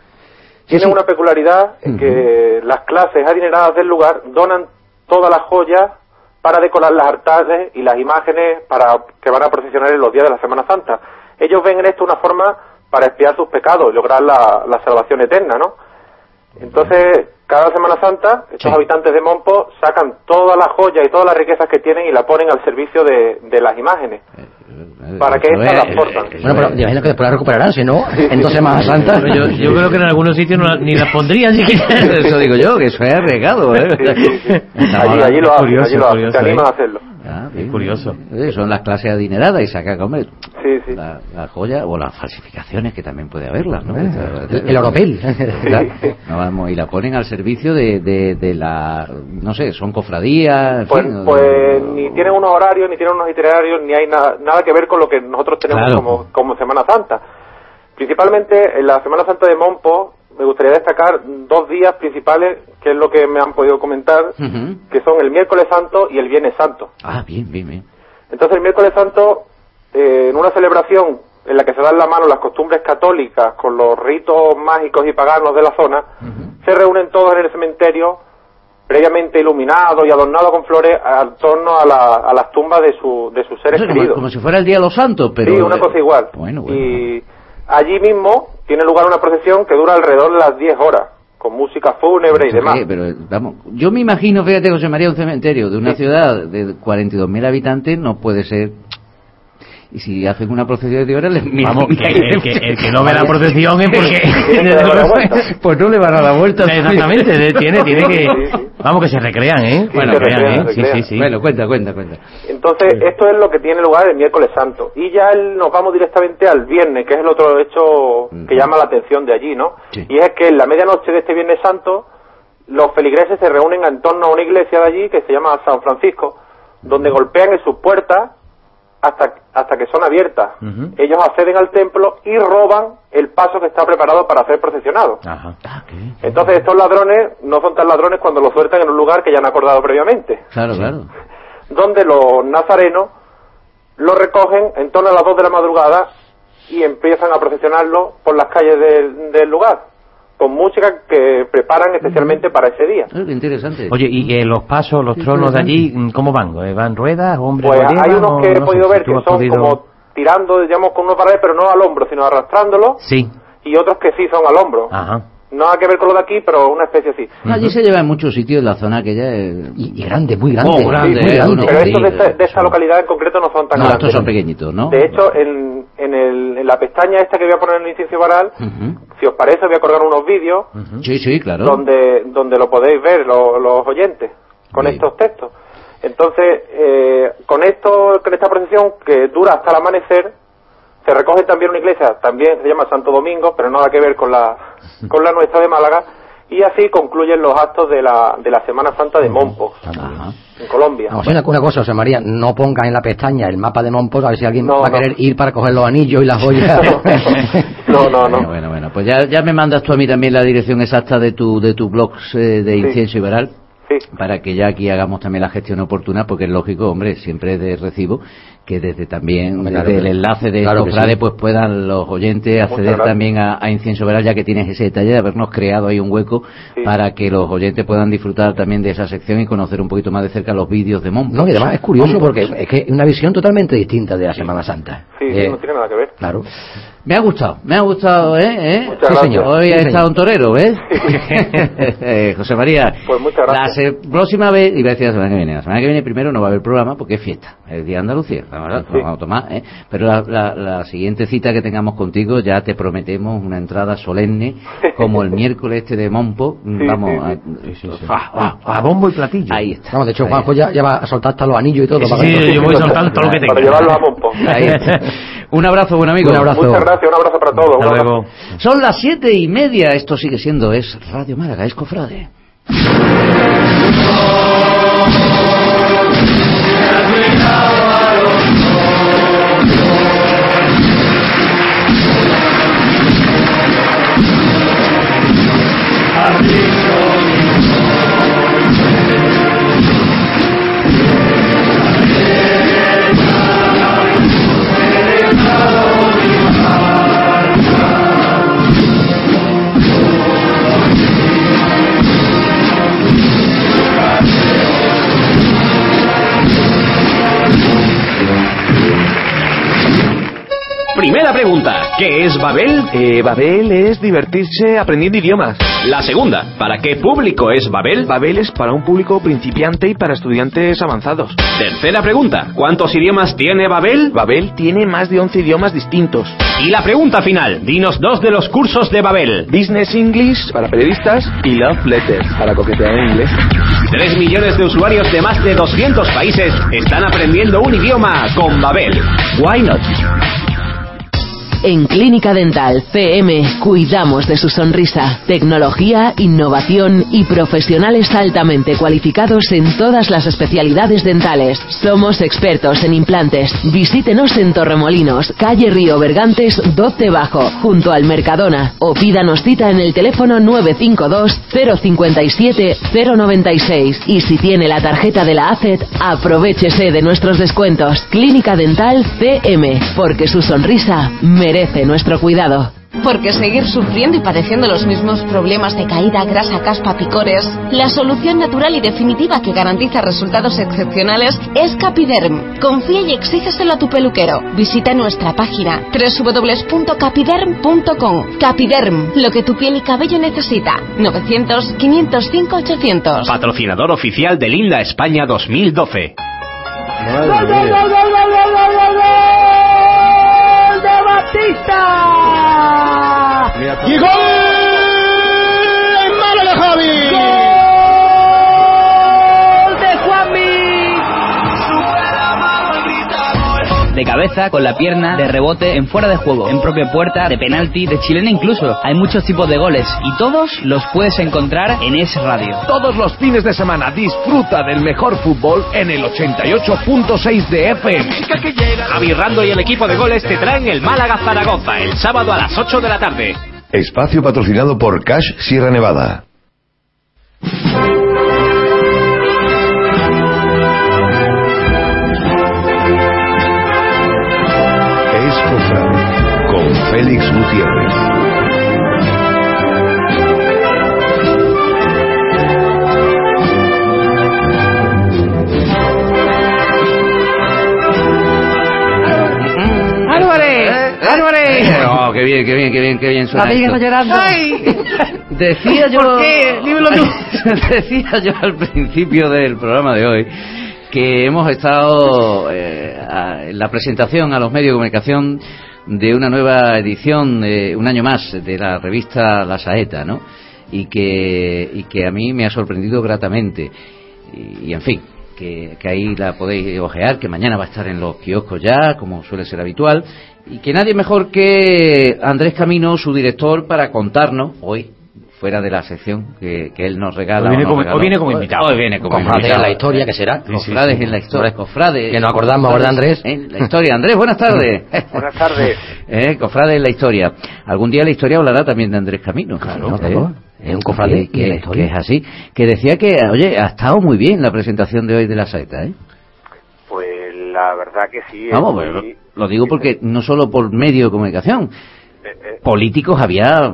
Tiene sí. una peculiaridad en que las clases adineradas del lugar donan todas las joyas para decorar las altares y las imágenes para que van a procesionar en los días de la Semana Santa. Ellos ven en esto una forma para expiar sus pecados y lograr la, la salvación eterna, ¿no? Entonces, cada Semana Santa, estos Sí. habitantes de Mompo sacan todas las joyas y todas las riquezas que tienen y la ponen al servicio de, de las imágenes. Para que estas es- las portan. eso Bueno, pero es- imagino que después la recuperarán, si no, en dos Semanas Santas. Yo, yo creo que en algunos sitios no la- ni las pondrían siquiera. [laughs] Eso digo yo, que eso es arriesgado, ¿eh? Sí, sí, sí. Estamos Allí, allí lo hacen, allí lo hacen, curioso, animan ¿eh? a hacerlo. Ah, bien. curioso. Eh, son las clases adineradas y sacan, hombre, Sí, sí. la, la joya o las falsificaciones que también puede haberlas, ¿no? El, el oropel. [laughs] No, vamos, y la ponen al servicio de, de, de la, no sé, son cofradías, en Pues, fin, o- pues ni tienen unos horarios, ni tienen unos itinerarios, ni hay na- nada que ver con lo que nosotros tenemos Claro. como, como Semana Santa. Principalmente en la Semana Santa de Mompo me gustaría destacar dos días principales, que es lo que me han podido comentar, que son el miércoles santo y el viernes santo. Ah, bien, bien, bien. Entonces el miércoles santo, eh, en una celebración en la que se dan la mano las costumbres católicas con los ritos mágicos y paganos de la zona, se reúnen todos en el cementerio, previamente iluminado y adornado con flores, al torno a, la- a las tumbas de, su, de sus seres Eso como, queridos. como si fuera el Día de los Santos, pero... sí, una cosa igual. Bueno, bueno. Y allí mismo tiene lugar una procesión que dura alrededor de las 10 horas, con música fúnebre y ¿Esto demás. qué? Pero, vamos, yo me imagino, fíjate, José María, un cementerio de una Sí. ciudad de 42.000 habitantes no puede ser... Y si hacen una procesión de 10 horas, les Vamos, que el, que, el que no ve la procesión es porque... [laughs] Que [laughs] pues no le van a dar vuelta. Exactamente, tiene, tiene que... Vamos, que se recrean, ¿eh? Sí, Bueno, se recrean, recrean, ¿eh? Sí, recrean. sí, sí. Bueno, cuenta, cuenta, cuenta. Entonces, esto es lo que tiene lugar el miércoles santo. Y ya el- nos vamos directamente al viernes, que es el otro hecho que Mm. llama la atención de allí, ¿no? Sí. Y es que en la medianoche de este viernes santo, los feligreses se reúnen en torno a una iglesia de allí que se llama San Francisco, donde golpean en sus puertas hasta, hasta que son abiertas. Ellos acceden al templo y roban el paso que está preparado para ser procesionado. Ajá. Ah, ¿qué? Entonces estos ladrones no son tan ladrones cuando lo sueltan en un lugar que ya han acordado previamente Claro, claro. donde los nazarenos lo recogen en torno a las 2 de la madrugada y empiezan a procesionarlo por las calles del, lugar con música que preparan especialmente para ese día. Ah, interesante. Oye, ¿y eh, los pasos, los tronos de allí, cómo van? Eh, ¿Van ruedas, hombres? Pues hay unos que he podido ver que son como tirando, digamos, con unos paredes, pero no al hombro, sino arrastrándolo. Sí. Y otros que sí son al hombro. Ajá. Nada que ver con lo de aquí, pero una especie así. allí se lleva en muchos sitios la zona que ya es... Y, grande, muy grande. Oh, grande, muy grande. Pero estos de, esta, de esta localidad en concreto no son tan no, grandes. estos son pequeñitos, ¿no? De hecho, en, en, el, en la pestaña esta que voy a poner en el incienso varal, si os parece, voy a colgar unos vídeos. Sí, sí, claro. Donde, donde lo podéis ver los, los oyentes, con estos textos. Entonces, eh, con esto, con esta procesión que dura hasta el amanecer, se recoge también una iglesia, también se llama Santo Domingo, pero nada que ver con la, con la nuestra de Málaga, y así concluyen los actos de la, de la Semana Santa de Monpos, en Colombia. No, una, una, cosa, José María, no pongas en la pestaña el mapa de Monpos a ver si alguien va a querer ir para coger los anillos y las joyas. [laughs] no, no, no. [laughs] Bueno, bueno, pues ya, ya me mandas tú a mí también la dirección exacta de tu, de tu blog eh, de incienso y veral para que ya aquí hagamos también la gestión oportuna, porque es lógico, hombre, siempre de recibo que desde también desde el enlace de claro pues puedan los oyentes acceder también a, Incienso Veral ya que tienes ese detalle de habernos creado ahí un hueco para que los oyentes puedan disfrutar también de esa sección y conocer un poquito más de cerca los vídeos de Mon. No, y además es curioso porque es que es una visión totalmente distinta de la Semana Santa. Sí, eh, no tiene nada que ver. Claro. Me ha gustado, me ha gustado, ¿eh? ¿Eh? Sí, señor. Hoy ha estado un torero, ¿eh? [laughs] José María. Pues muchas gracias. La próxima vez, iba a decir la semana que viene, la semana que viene primero no va a haber programa porque es fiesta, es Día de Andalucía, vamos a tomar, ¿eh? Pero la, la, siguiente cita que tengamos contigo ya te prometemos una entrada solemne, como el [laughs] miércoles este de Mompo, vamos a, a, bombo y platillo. Ahí está. Vamos, de hecho, Juanjo ya, ya va a soltar hasta los anillos y todo. Sí, yo voy soltando todo lo que tengo. Para llevarlo a Mompo. Ahí está. [laughs] Un abrazo, buen amigo. Un abrazo. Muchas gracias, un abrazo para todos. Hasta luego. Son las siete y media, esto sigue siendo, es Radio Málaga, es Cofrade. Primera pregunta, ¿qué es Babel? Eh, Babel es divertirse aprendiendo idiomas. La segunda, ¿para qué público es Babel? Babel es para un público principiante y para estudiantes avanzados. Tercera pregunta, ¿cuántos idiomas tiene Babel? Babel tiene más de 11 idiomas distintos. Y la pregunta final, dinos dos de los cursos de Babel. Business English para periodistas y Love Letters para coquetear en inglés. Tres millones de usuarios de más de 200 países están aprendiendo un idioma con Babel. Why not? En Clínica Dental CM cuidamos de su sonrisa, tecnología, innovación y profesionales altamente cualificados en todas las especialidades dentales. Somos expertos en implantes. Visítenos en Torremolinos, calle Río Bergantes 12 Bajo, junto al Mercadona o pídanos cita en el teléfono 952 057 096 y si tiene la tarjeta de la ACET, aprovechese de nuestros descuentos. Clínica Dental CM, porque su sonrisa merece merece nuestro cuidado. Porque seguir sufriendo y padeciendo los mismos problemas de caída, grasa, caspa, picores, la solución natural y definitiva que garantiza resultados excepcionales es Capiderm. Confía y exígeselo a tu peluquero. Visita nuestra página www.capiderm.com. Capiderm, lo que tu piel y cabello necesita. 900 505 800. Patrocinador oficial de Linda España 2012. Batista. De cabeza, con la pierna, de rebote, en fuera de juego, en propia puerta, de penalti, de chilena incluso. Hay muchos tipos de goles y todos los puedes encontrar en Es Radio. Todos los fines de semana disfruta del mejor fútbol en el 88.6 de FM. Javi Rando y el equipo de goles te traen el Málaga Zaragoza el sábado a las 8 de la tarde. Espacio patrocinado por Cash Sierra Nevada. Félix Gutiérrez. ¡Álvarez! ¡Álvarez! Oh, qué bien, qué bien, qué bien, qué bien suena La esto. llorando. [laughs] Decía yo... ¿Por qué? Dímelo tú. [laughs] Decía yo al principio del programa de hoy que hemos estado eh, a- en la presentación a los medios de comunicación de una nueva edición, eh, un año más, de la revista La Saeta, ¿no? Y que, y que a mí me ha sorprendido gratamente. Y, y, en fin, que, que ahí la podéis ojear, que mañana va a estar en los kioscos ya, como suele ser habitual, y que nadie mejor que Andrés Camino, su director, para contarnos hoy, fuera de la sección que, que él nos regala. Viene o nos como- regaló. viene como invitado. Hoy viene como Cofrades invitado. en la historia, que será. Cofrades en la historia. Cofrades. Que nos acordamos ahora de Andrés. En la historia. Andrés, buenas tardes. [laughs] Buenas tardes. [laughs] eh, cofrades en la historia. Algún día la historia hablará también de Andrés Camino. Claro, claro. Es un cofrade que, la que- historia. que es así. Que decía que, oye, ha estado muy bien la presentación de hoy de la saeta, ¿eh? Pues la verdad que sí. Vamos, muy- pero lo, lo digo porque no solo por medio de comunicación. Eh, Políticos había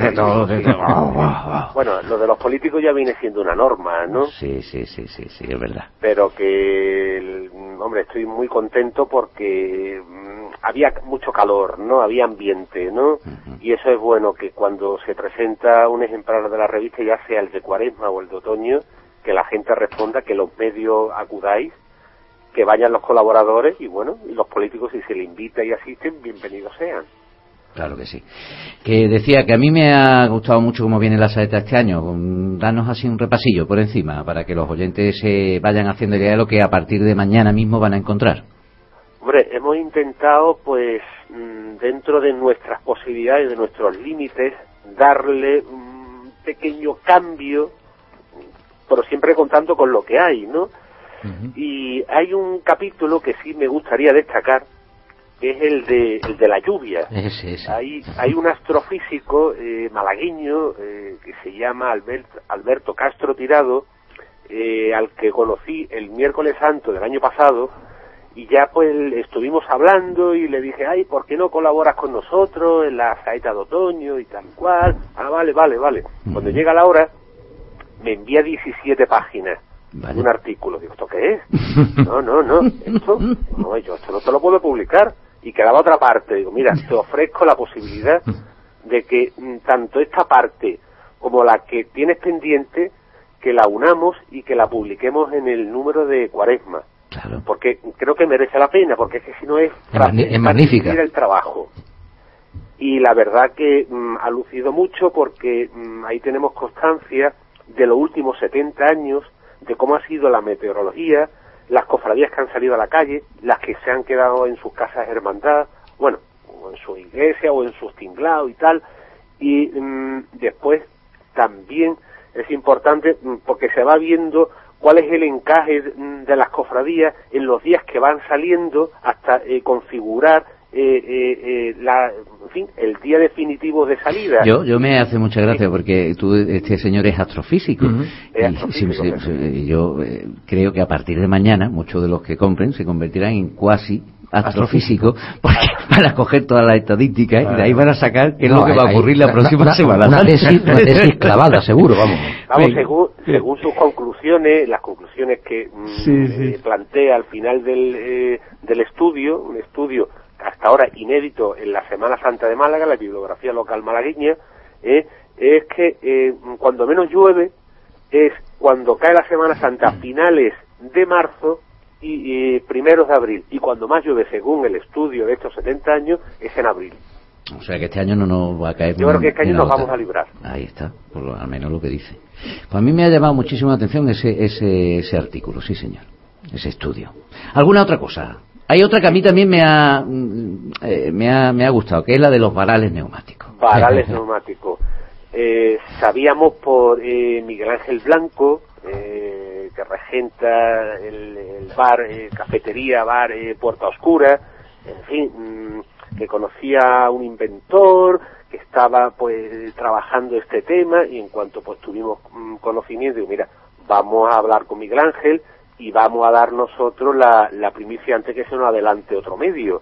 de todo, de todo. Bueno, lo de los políticos ya viene siendo una norma, ¿no? Sí, sí, sí, sí, sí, es verdad. Pero que, hombre, estoy muy contento porque mm, había mucho calor, ¿no? Había ambiente, ¿no? Y eso es bueno que cuando se presenta un ejemplar de la revista, ya sea el de cuaresma o el de otoño, que la gente responda, que los medios acudáis, que vayan los colaboradores y bueno, y los políticos si se le invita y asisten, bienvenidos sean. Claro que sí. Que decía que a mí me ha gustado mucho cómo viene la saeta este año. con- Danos así un repasillo por encima para que los oyentes se vayan haciendo idea de lo que a partir de mañana mismo van a encontrar. Hombre, hemos intentado, pues, mm, dentro de nuestras posibilidades, de nuestros límites, darle un pequeño cambio, pero siempre contando con lo que hay, ¿no? Y hay un capítulo que sí me gustaría destacar, que es el de, el de la lluvia. Ese, ese. Hay, hay un astrofísico eh, malagueño eh, que se llama Albert- Alberto Castro Tirado, eh, al que conocí el miércoles santo del año pasado, y ya pues estuvimos hablando y le dije, ay, ¿por qué no colaboras con nosotros en la saeta de otoño y tal cual? Ah, vale, vale, vale. Cuando llega la hora, me envía 17 páginas de un artículo. Digo, ¿esto qué es? [laughs] No, no, no, esto, no, yo esto no te lo puedo publicar. Y quedaba otra parte. Digo, mira, [laughs] te ofrezco la posibilidad de que mm, tanto esta parte como la que tienes pendiente, que la unamos y que la publiquemos en el número de Cuaresma. Porque creo que merece la pena, porque es que si no es... Es magnífica. el trabajo. Y la verdad que mm, ha lucido mucho porque mm, ahí tenemos constancia de los últimos 70 años, de cómo ha sido la meteorología, las cofradías que han salido a la calle, las que se han quedado en sus casas hermandad, bueno, o en su iglesia o en sus tinglados y tal. Y mm, después también es importante mm, porque se va viendo cuál es el encaje mm, de las cofradías en los días que van saliendo hasta eh, configurar eh, eh, eh, la, en fin, el día definitivo de salida. Yo, yo me hace mucha gracia porque tú, este señor es astrofísico. Y sí, sí, sí, yo eh, creo que a partir de mañana muchos de los que compren se convertirán en cuasi astrofísicos porque [laughs] van a coger todas las estadísticas y de ahí van a sacar qué es No, lo que va a hay- ocurrir la próxima una- semana. una tesis- una tesis clavada, seguro, vamos. Según, según sus conclusiones, las conclusiones que mm, Sí, sí. eh, plantea al final del, eh, del estudio, un estudio hasta ahora inédito en la Semana Santa de Málaga, la bibliografía local malagueña, eh, es que eh, cuando menos llueve es cuando cae la Semana Santa a finales de marzo y, y primeros de abril. Y cuando más llueve, según el estudio de estos 70 años, es en abril. O sea que este año no nos va a caer Yo creo que este año nos vamos a librar. Ahí está, por lo, al menos lo que dice. Pues a mí me ha llamado muchísimo la atención ese, ese, ese artículo, sí señor, ese estudio. ¿Alguna otra cosa? Hay otra que a mí también me ha, mm, eh, me ha, me ha gustado, que es la de los varales neumáticos. Varales [laughs] neumáticos. Eh, sabíamos por eh, Miguel Ángel Blanco, eh, que regenta el, el bar, eh, cafetería, bar eh, Puerta Oscura, en fin, mm, que conocía a un inventor, que estaba pues trabajando este tema y en cuanto pues tuvimos mm, conocimiento, digo, mira, vamos a hablar con Miguel Ángel y vamos a dar nosotros la, la primicia antes que se nos adelante otro medio.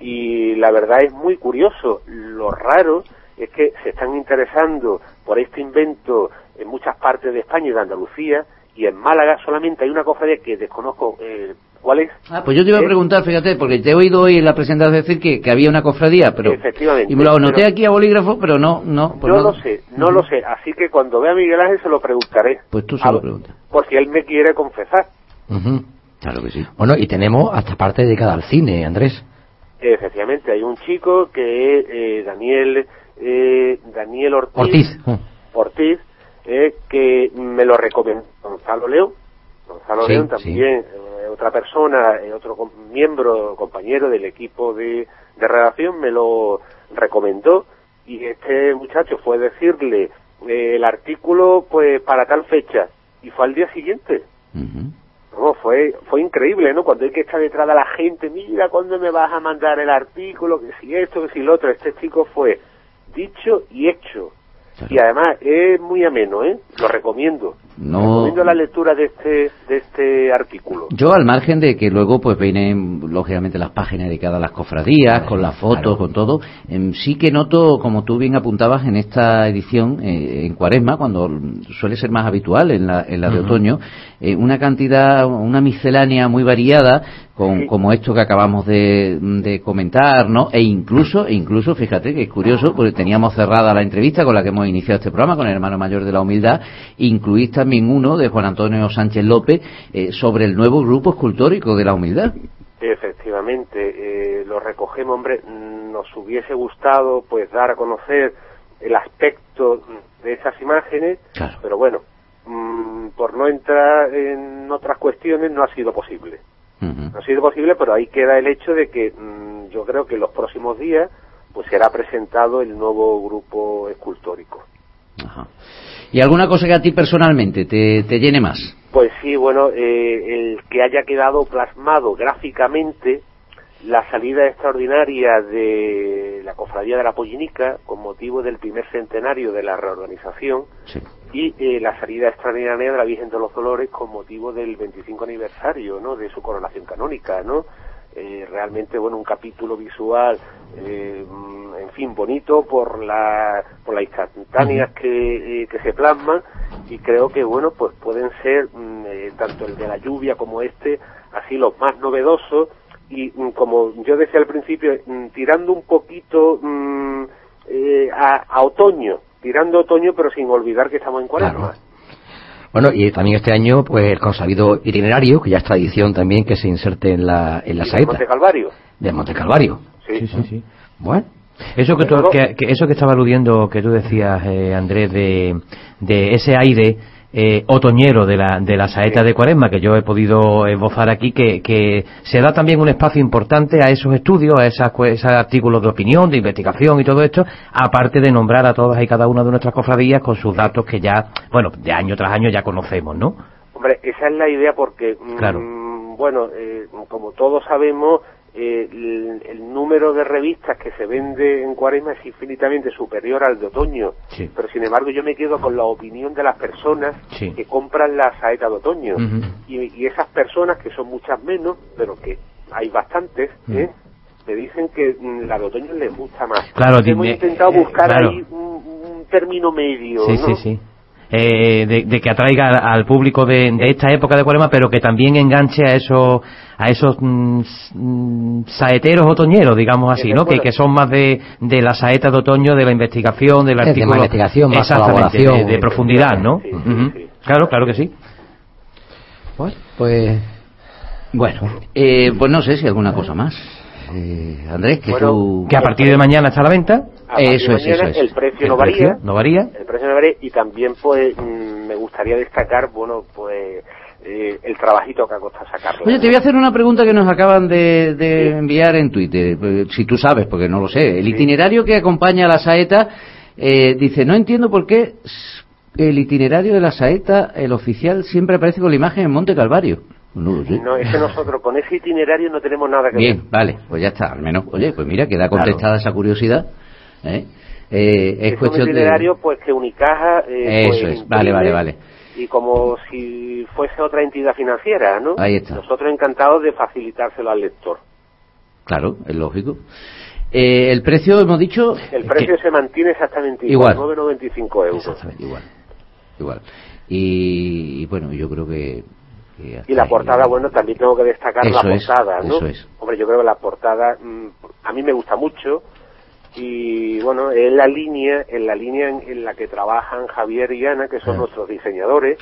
y la verdad es muy curioso. Lo raro es que se están interesando por este invento en muchas partes de España y de Andalucía, y en Málaga solamente hay una cofradía que desconozco eh, cuál es. Ah, pues yo te iba a preguntar, fíjate, porque te he oído hoy en la presentación decir que, que había una cofradía, pero... Efectivamente. Y me lo anoté aquí a bolígrafo, pero no, no... Pues no, lo sé, no lo sé, así que cuando vea a Miguel Ángel se lo preguntaré. Pues tú se lo preguntas. Por si él me quiere confesar. Claro que sí. Bueno, y tenemos hasta parte dedicada al cine, Andrés. Efectivamente, hay un chico que es eh, Daniel, eh, Daniel Ortiz. Ortiz. Ortiz, eh, que me lo recomendó Gonzalo León. Gonzalo Sí, León también, eh, otra persona, eh, otro com- miembro, compañero del equipo de, de redacción, me lo recomendó y este muchacho fue decirle eh, el artículo pues para tal fecha y fue al día siguiente. No, fue, fue increíble, ¿no? Cuando hay que estar detrás de la gente, mira, ¿cuándo me vas a mandar el artículo? Que si esto, que si lo otro. Este chico fue dicho y hecho. Y además es muy ameno, ¿eh? Lo recomiendo. No... Recomiendo la lectura de este, de este artículo. Yo, al margen de que luego pues vienen, lógicamente, las páginas dedicadas a las cofradías, con las fotos, con todo, em, sí que noto, como tú bien apuntabas en esta edición, eh, en cuaresma, cuando suele ser más habitual en la, en la de otoño, eh, una cantidad, una miscelánea muy variada, con, como esto que acabamos de, de comentar, ¿no? E incluso, e incluso, fíjate que es curioso, porque teníamos cerrada la entrevista con la que hemos iniciado este programa, con el hermano mayor de la humildad, incluís también uno de Juan Antonio Sánchez López eh, sobre el nuevo grupo escultórico de la humildad. Efectivamente, eh, lo recogemos, hombre, nos hubiese gustado pues dar a conocer el aspecto de esas imágenes, pero bueno, mm, por no entrar en otras cuestiones no ha sido posible. No ha sido posible, pero ahí queda el hecho de que mm, yo creo que en los próximos días pues será presentado el nuevo grupo escultórico. ¿Y alguna cosa que a ti personalmente te, te llene más? Pues sí, bueno, eh, el que haya quedado plasmado gráficamente la salida extraordinaria de la Cofradía de la Pollinica con motivo del primer centenario de la reorganización y eh, la salida extraordinaria de la Virgen de los Dolores con motivo del 25 aniversario ¿no? de su coronación canónica, ¿no? Eh, realmente, bueno, un capítulo visual, eh, mm, en fin, bonito por la, por las instantáneas que, eh, que se plasman y creo que, bueno, pues pueden ser mm, eh, tanto el de la lluvia como este, así los más novedosos y mm, como yo decía al principio, tirando un poquito mm, eh, a, a otoño, tirando otoño pero sin olvidar que estamos en cuaresma. Bueno, y también este año, pues el consabido itinerario, que ya es tradición también que se inserte en la, en la Y de saeta. Monte Calvario. De Monte Calvario. Sí, sí, sí. Bueno. Eso que, tú- que- que eso que estaba aludiendo, que tú decías, eh, Andrés, de, de ese aire eh, otoñero de la, de la saeta de Cuaresma, que yo he podido esbozar aquí, que, que se da también un espacio importante a esos estudios, a esas, esos artículos de opinión, de investigación y todo esto, aparte de nombrar a todas y cada una de nuestras cofradías con sus datos que ya, bueno, de año tras año ya conocemos, ¿no? Hombre, esa es la idea porque, mm, Claro. bueno, eh, como todos sabemos, eh, el, el número de revistas que se vende en Cuaresma es infinitamente superior al de otoño. Sí. Pero sin embargo yo me quedo con la opinión de las personas Sí. que compran la saeta de otoño. Y, y esas personas, que son muchas menos, pero que hay bastantes, ¿eh? me dicen que mm, la de otoño les gusta más. Claro, hemos intentado eh, buscar claro. ahí un, un término medio, Sí, ¿no? sí, sí. Eh, de, de que atraiga al, al público de, de esta época de Cuaresma, pero que también enganche a esos a esos mm, s- mm, saeteros otoñeros, digamos así, ¿no? Que, Bueno. que son más de, de la saeta de otoño, de la investigación, del Es de artículo. más investigación, más Exactamente, colaboración. de, de profundidad, ¿no? Ujú. Claro, claro que sí. Pues. Bueno, eh, pues no sé si alguna cosa más. Eh, Andrés, que tú... Que a partir de mañana está a la venta. A de Eso es, mañana eso es. El precio El no varía. precio no varía. El precio no varía y también pues mm, me gustaría destacar, bueno, pues eh, el trabajito que ha costado sacarlo. Oye, te voy a hacer una pregunta que nos acaban de, de enviar en Twitter, eh, si tú sabes, porque no lo sé. El itinerario que acompaña a la saeta eh, dice, no entiendo por qué el itinerario de la saeta, el oficial, siempre aparece con la imagen en Monte Calvario. No lo sé. No, es que nosotros con ese itinerario no tenemos nada que ver. Bien, vale, pues ya está, al menos, oye, pues mira, queda contestada esa curiosidad. ¿eh? Eh, es, Es un cuestión de... itinerario pues que Unicaja eh, Eso pues, es, vale, vale, vale. Y como si fuese otra entidad financiera, ¿no? Ahí está. Nosotros encantados de facilitárselo al lector. Claro, es lógico. Eh, el precio, hemos dicho... El precio se mantiene exactamente igual, 9,95 euros. Exactamente igual. Igual. Y, bueno, yo creo que... y la portada, bueno, también tengo que destacar la portada, ¿no? Eso es. Hombre, yo creo que la portada mm, a mí me gusta mucho y bueno, es la línea, en la línea en, la que trabajan Javier y Ana, que son nuestros diseñadores,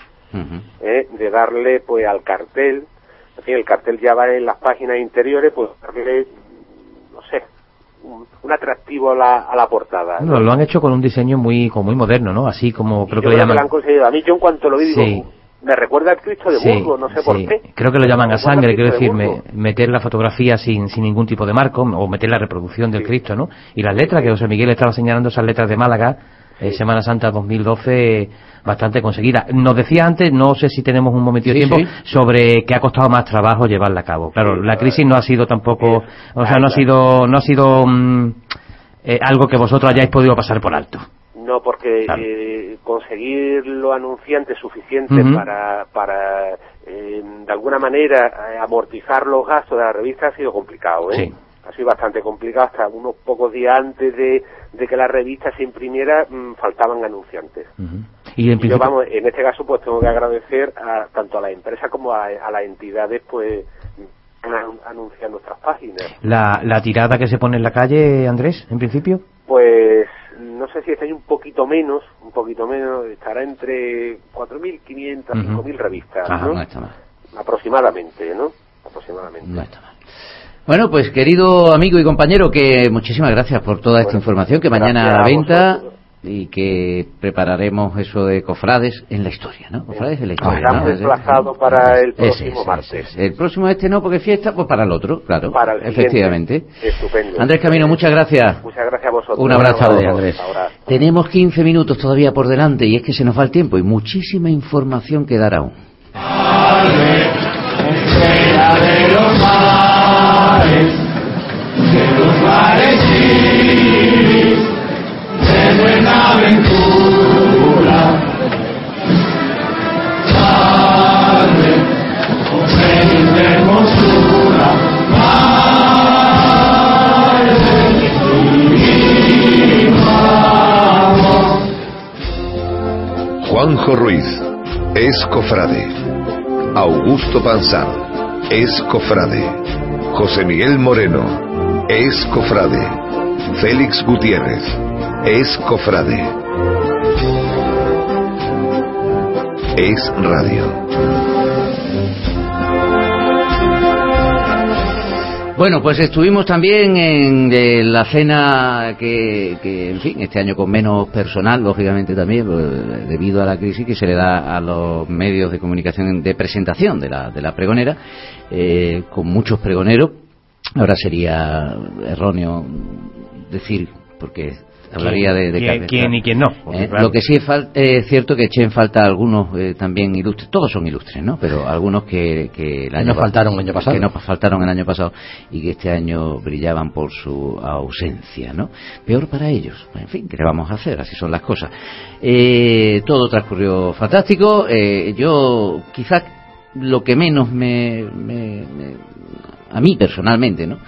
¿eh? de darle pues al cartel, en fin, el cartel ya va en las páginas interiores, pues darle, no sé, un, atractivo a la, a la portada. ¿no? lo han hecho con un diseño muy como muy moderno, ¿no? Así como creo que lo llaman. han conseguido. A mí yo en cuanto lo vi digo, me recuerda al Cristo de Burgos, no sé por qué. Creo que lo llaman a sangre, quiero decir, meter la fotografía sin, sin ningún tipo de marco o meter la reproducción del Cristo, ¿no? Y las letras, que José Miguel estaba señalando esas letras de Málaga, eh, Semana Santa 2012, bastante conseguida. Nos decía antes, no sé si tenemos un momentito de tiempo, sobre que ha costado más trabajo llevarla a cabo. Claro, la crisis no ha sido tampoco, o sea, no ha sido, no ha sido mm, eh, algo que vosotros hayáis podido pasar por alto. No, porque eh, conseguir los anunciantes suficientes para, para eh, de alguna manera, eh, amortizar los gastos de la revista ha sido complicado, ¿eh? Ha sido bastante complicado. Hasta unos pocos días antes de, que la revista se imprimiera, mm, faltaban anunciantes. Y, en yo, vamos, en este caso, pues tengo que agradecer a, tanto a la empresa como a, a las entidades, pues, anunciar nuestras páginas. ¿La, ¿La tirada que se pone en la calle, Andrés, en principio? Pues sé si este año un poquito menos, un poquito menos, estará entre 4.500, 5.000 revistas, ¿no? no está mal. Aproximadamente, ¿no? Aproximadamente. No está mal. Bueno, pues querido amigo y compañero, que muchísimas gracias por toda esta información, que mañana a la venta y que prepararemos eso de cofrades en la historia, ¿no? Cofrades en la historia. ¿no? para el próximo martes. El próximo este no, porque fiesta, pues para el otro, claro. Para el efectivamente. Estupendo. Andrés Camino, muchas gracias. Muchas gracias a vosotros. Un abrazo, a Andrés. Tenemos 15 minutos todavía por delante y es que se nos va el tiempo y muchísima información que dar aún. de los mares, de los mares buena Juanjo Ruiz es cofrade. Augusto Panzán es cofrade. José Miguel Moreno es cofrade. Félix Gutiérrez es cofrade. Es radio. Bueno, pues estuvimos también en la cena que, que, en fin, este año con menos personal, lógicamente también, pues, debido a la crisis que se le da a los medios de comunicación de presentación de la, de la pregonera, eh, con muchos pregoneros. Ahora sería erróneo decir, porque hablaría de, de ¿Quién, y quién no. Eh, lo que sí es eh, cierto que eché en falta algunos eh, también ilustres, todos son ilustres, ¿no? Pero algunos que, que el año faltaron el año pasado. Que nos faltaron el año pasado y que este año brillaban por su ausencia, ¿no? Peor para ellos. En fin, ¿qué le vamos a hacer? Así son las cosas. todo transcurrió fantástico. yo, quizás lo que menos me, me, a mí personalmente, ¿no?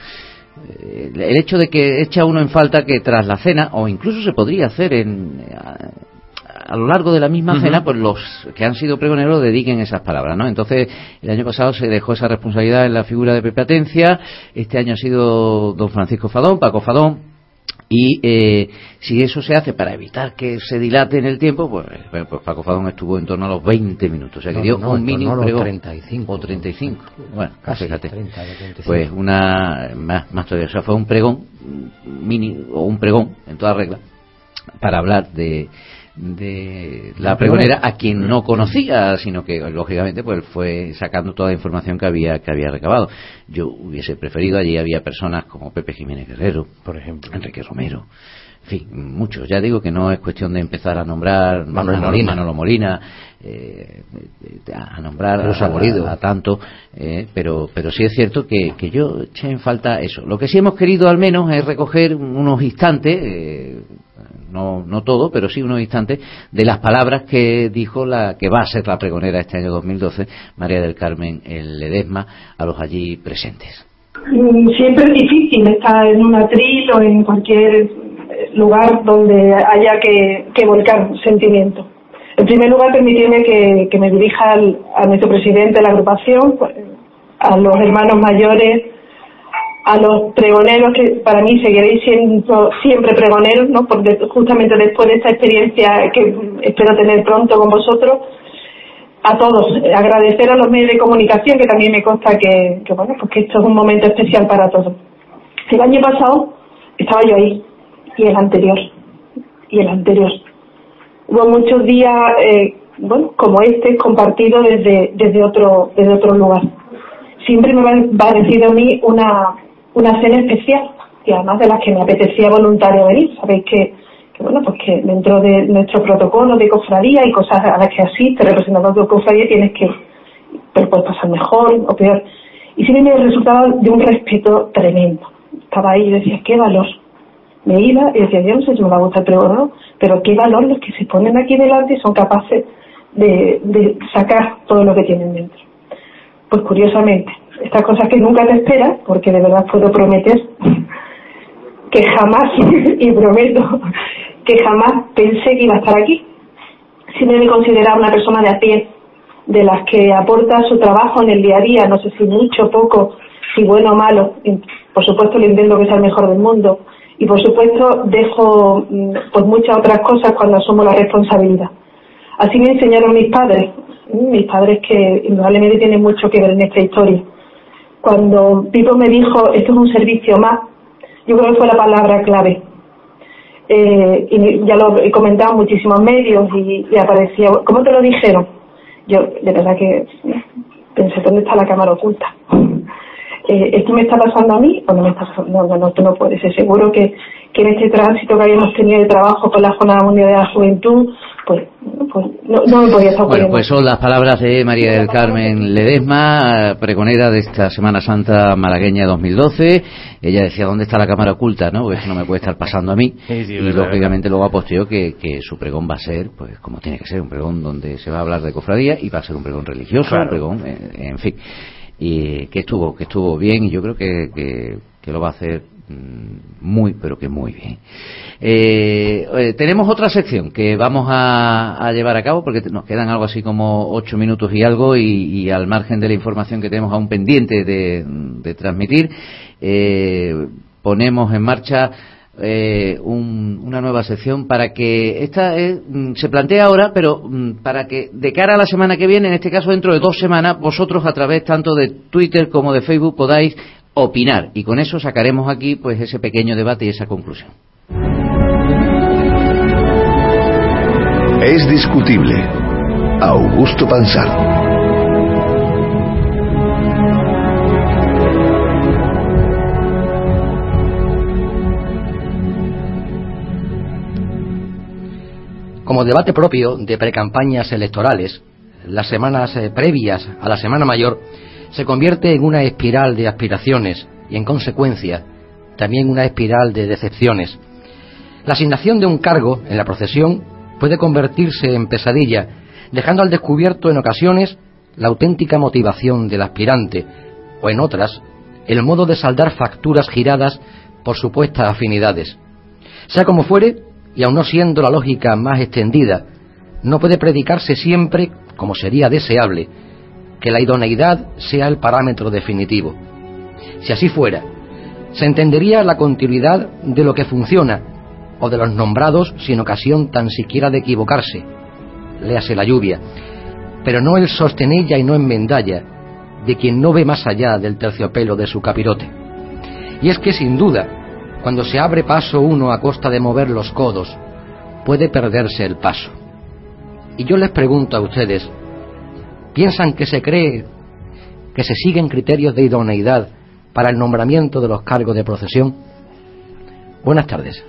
El hecho de que echa uno en falta que tras la cena, o incluso se podría hacer en, a, lo largo de la misma cena, pues los que han sido pregoneros dediquen esas palabras, ¿no? Entonces, el año pasado se dejó esa responsabilidad en la figura de Pepe Atencia, este año ha sido don Francisco Fadón, Paco Fadón, y eh, si eso se hace para evitar que se dilate en el tiempo, pues, pues Paco Fadón estuvo en torno a los 20 minutos. O sea que dio un mínimo pregón. 35. O 35. Bueno, fíjate. pues una, más, más todavía. O sea, fue un pregón, mini, o un pregón, en toda regla, para hablar de, de la pregonera a quien no conocía, sino que lógicamente pues fue sacando toda la información que había que había recabado. Yo hubiese preferido allí había personas como Pepe Jiménez Guerrero, por ejemplo, Enrique Romero, en fin, muchos. Ya digo que no es cuestión de empezar a nombrar Manuel Molina, Manolo Molina eh, a nombrar a, a, tanto, eh, pero pero sí es cierto que, que yo eché en falta eso. Lo que sí hemos querido al menos es recoger unos instantes. Eh, no, no todo, pero sí unos instantes, de las palabras que dijo la que va a ser la pregonera este año 2012, María del Carmen Ledesma, a los allí presentes. Mm, siempre es difícil estar en un atril o en cualquier lugar donde haya que, que volcar sentimientos. En primer lugar, permitirme que, que me dirija al, a nuestro presidente de la agrupación, pues, a los hermanos mayores, a los pregoneros, que para mí seguiréis siendo siempre pregoneros, ¿no? Porque justamente después de esta experiencia que espero tener pronto con vosotros, a todos, agradecer a los medios de comunicación, que también me consta que, que bueno, pues que esto es un momento especial para todos. El año pasado estaba yo ahí, y el anterior, y el anterior. Hubo muchos días, eh, bueno, como este, compartido desde, desde otro, desde otro lugar. Siempre me ha parecido a mí una, una cena especial, y además de las que me apetecía voluntario venir. Sabéis que, que bueno, pues que dentro de nuestro protocolo de cofradía y cosas a las que asiste representando tu cofradía tienes que, pero puedes pasar mejor o peor. Y siempre me resultaba de un respeto tremendo. Estaba ahí y decía, qué valor, me iba y decía, yo no sé si me va a gustar pero no, pero qué valor los que se ponen aquí delante y son capaces de, de sacar todo lo que tienen dentro. Pues curiosamente, estas cosas que nunca te esperas, porque de verdad puedo prometer que jamás, [laughs] y prometo, que jamás pensé que iba a estar aquí. Siempre me consideraba una persona de a pie, de las que aporta su trabajo en el día a día, no sé si mucho, poco, si bueno o malo. Por supuesto, le intento que sea el mejor del mundo, y por supuesto dejo mm, pues muchas otras cosas cuando asumo la responsabilidad. Así me enseñaron mis padres, mis padres que indudablemente tienen mucho que ver en esta historia. Cuando Pipo me dijo, esto es un servicio más, yo creo que fue la palabra clave. Eh, y ya lo he comentado en muchísimos medios y, aparecía, ¿cómo te lo dijeron? Yo, de verdad que pensé, ¿dónde está la cámara oculta? [laughs] eh, ¿esto me está pasando a mí o no me está pasando? No, no, no, no puede ser. Seguro que, que en este tránsito que habíamos tenido de trabajo con la Jornada Mundial de la Juventud, pues, pues no, no, me podía estar Bueno, pues son las palabras de María del Carmen Ledesma, pregonera de esta Semana Santa malagueña 2012. Ella decía, ¿dónde está la cámara oculta? ¿no? Pues no me puede estar pasando a mí. [laughs] Sí, sí, y verdad, lógicamente luego aposteó que, que su pregón va a ser, pues como tiene que ser, un pregón donde se va a hablar de cofradía y va a ser un pregón religioso, Claro. un pregón, eh, en fin. Y que estuvo, que estuvo bien y yo creo que, que, que lo va a hacer muy, pero que muy bien. Eh, tenemos otra sección que vamos a, a llevar a cabo porque nos quedan algo así como ocho minutos y algo y, y al margen de la información que tenemos aún pendiente de, transmitir, eh, ponemos en marcha eh, un- una nueva sección para que esta eh, mm, se plantea ahora, pero mm, para que de cara a la semana que viene, en este caso dentro de dos semanas, vosotros a través tanto de Twitter como de Facebook podáis opinar y con eso sacaremos aquí pues ese pequeño debate y esa conclusión. Es discutible. Augusto Pansar. Como debate propio de precampañas electorales, las semanas eh, previas a la Semana Mayor se convierte en una espiral de aspiraciones y, en consecuencia, también una espiral de decepciones. La asignación de un cargo en la procesión puede convertirse en pesadilla, dejando al descubierto en ocasiones la auténtica motivación del aspirante, o en otras, el modo de saldar facturas giradas por supuestas afinidades. Sea como fuere, y aun no siendo la lógica más extendida, no puede predicarse siempre, como sería deseable, que la idoneidad sea el parámetro definitivo. Si así fuera, se entendería la continuidad de lo que funciona, o de los nombrados sin ocasión tan siquiera de equivocarse, léase la lluvia, pero no el sostenella y no enmendalla de quien no ve más allá del terciopelo de su capirote. Y es que sin duda, cuando se abre paso uno a costa de mover los codos, puede perderse el paso. Y yo les pregunto a ustedes, ¿piensan que se cree que se siguen criterios de idoneidad para el nombramiento de los cargos de procesión? Buenas tardes.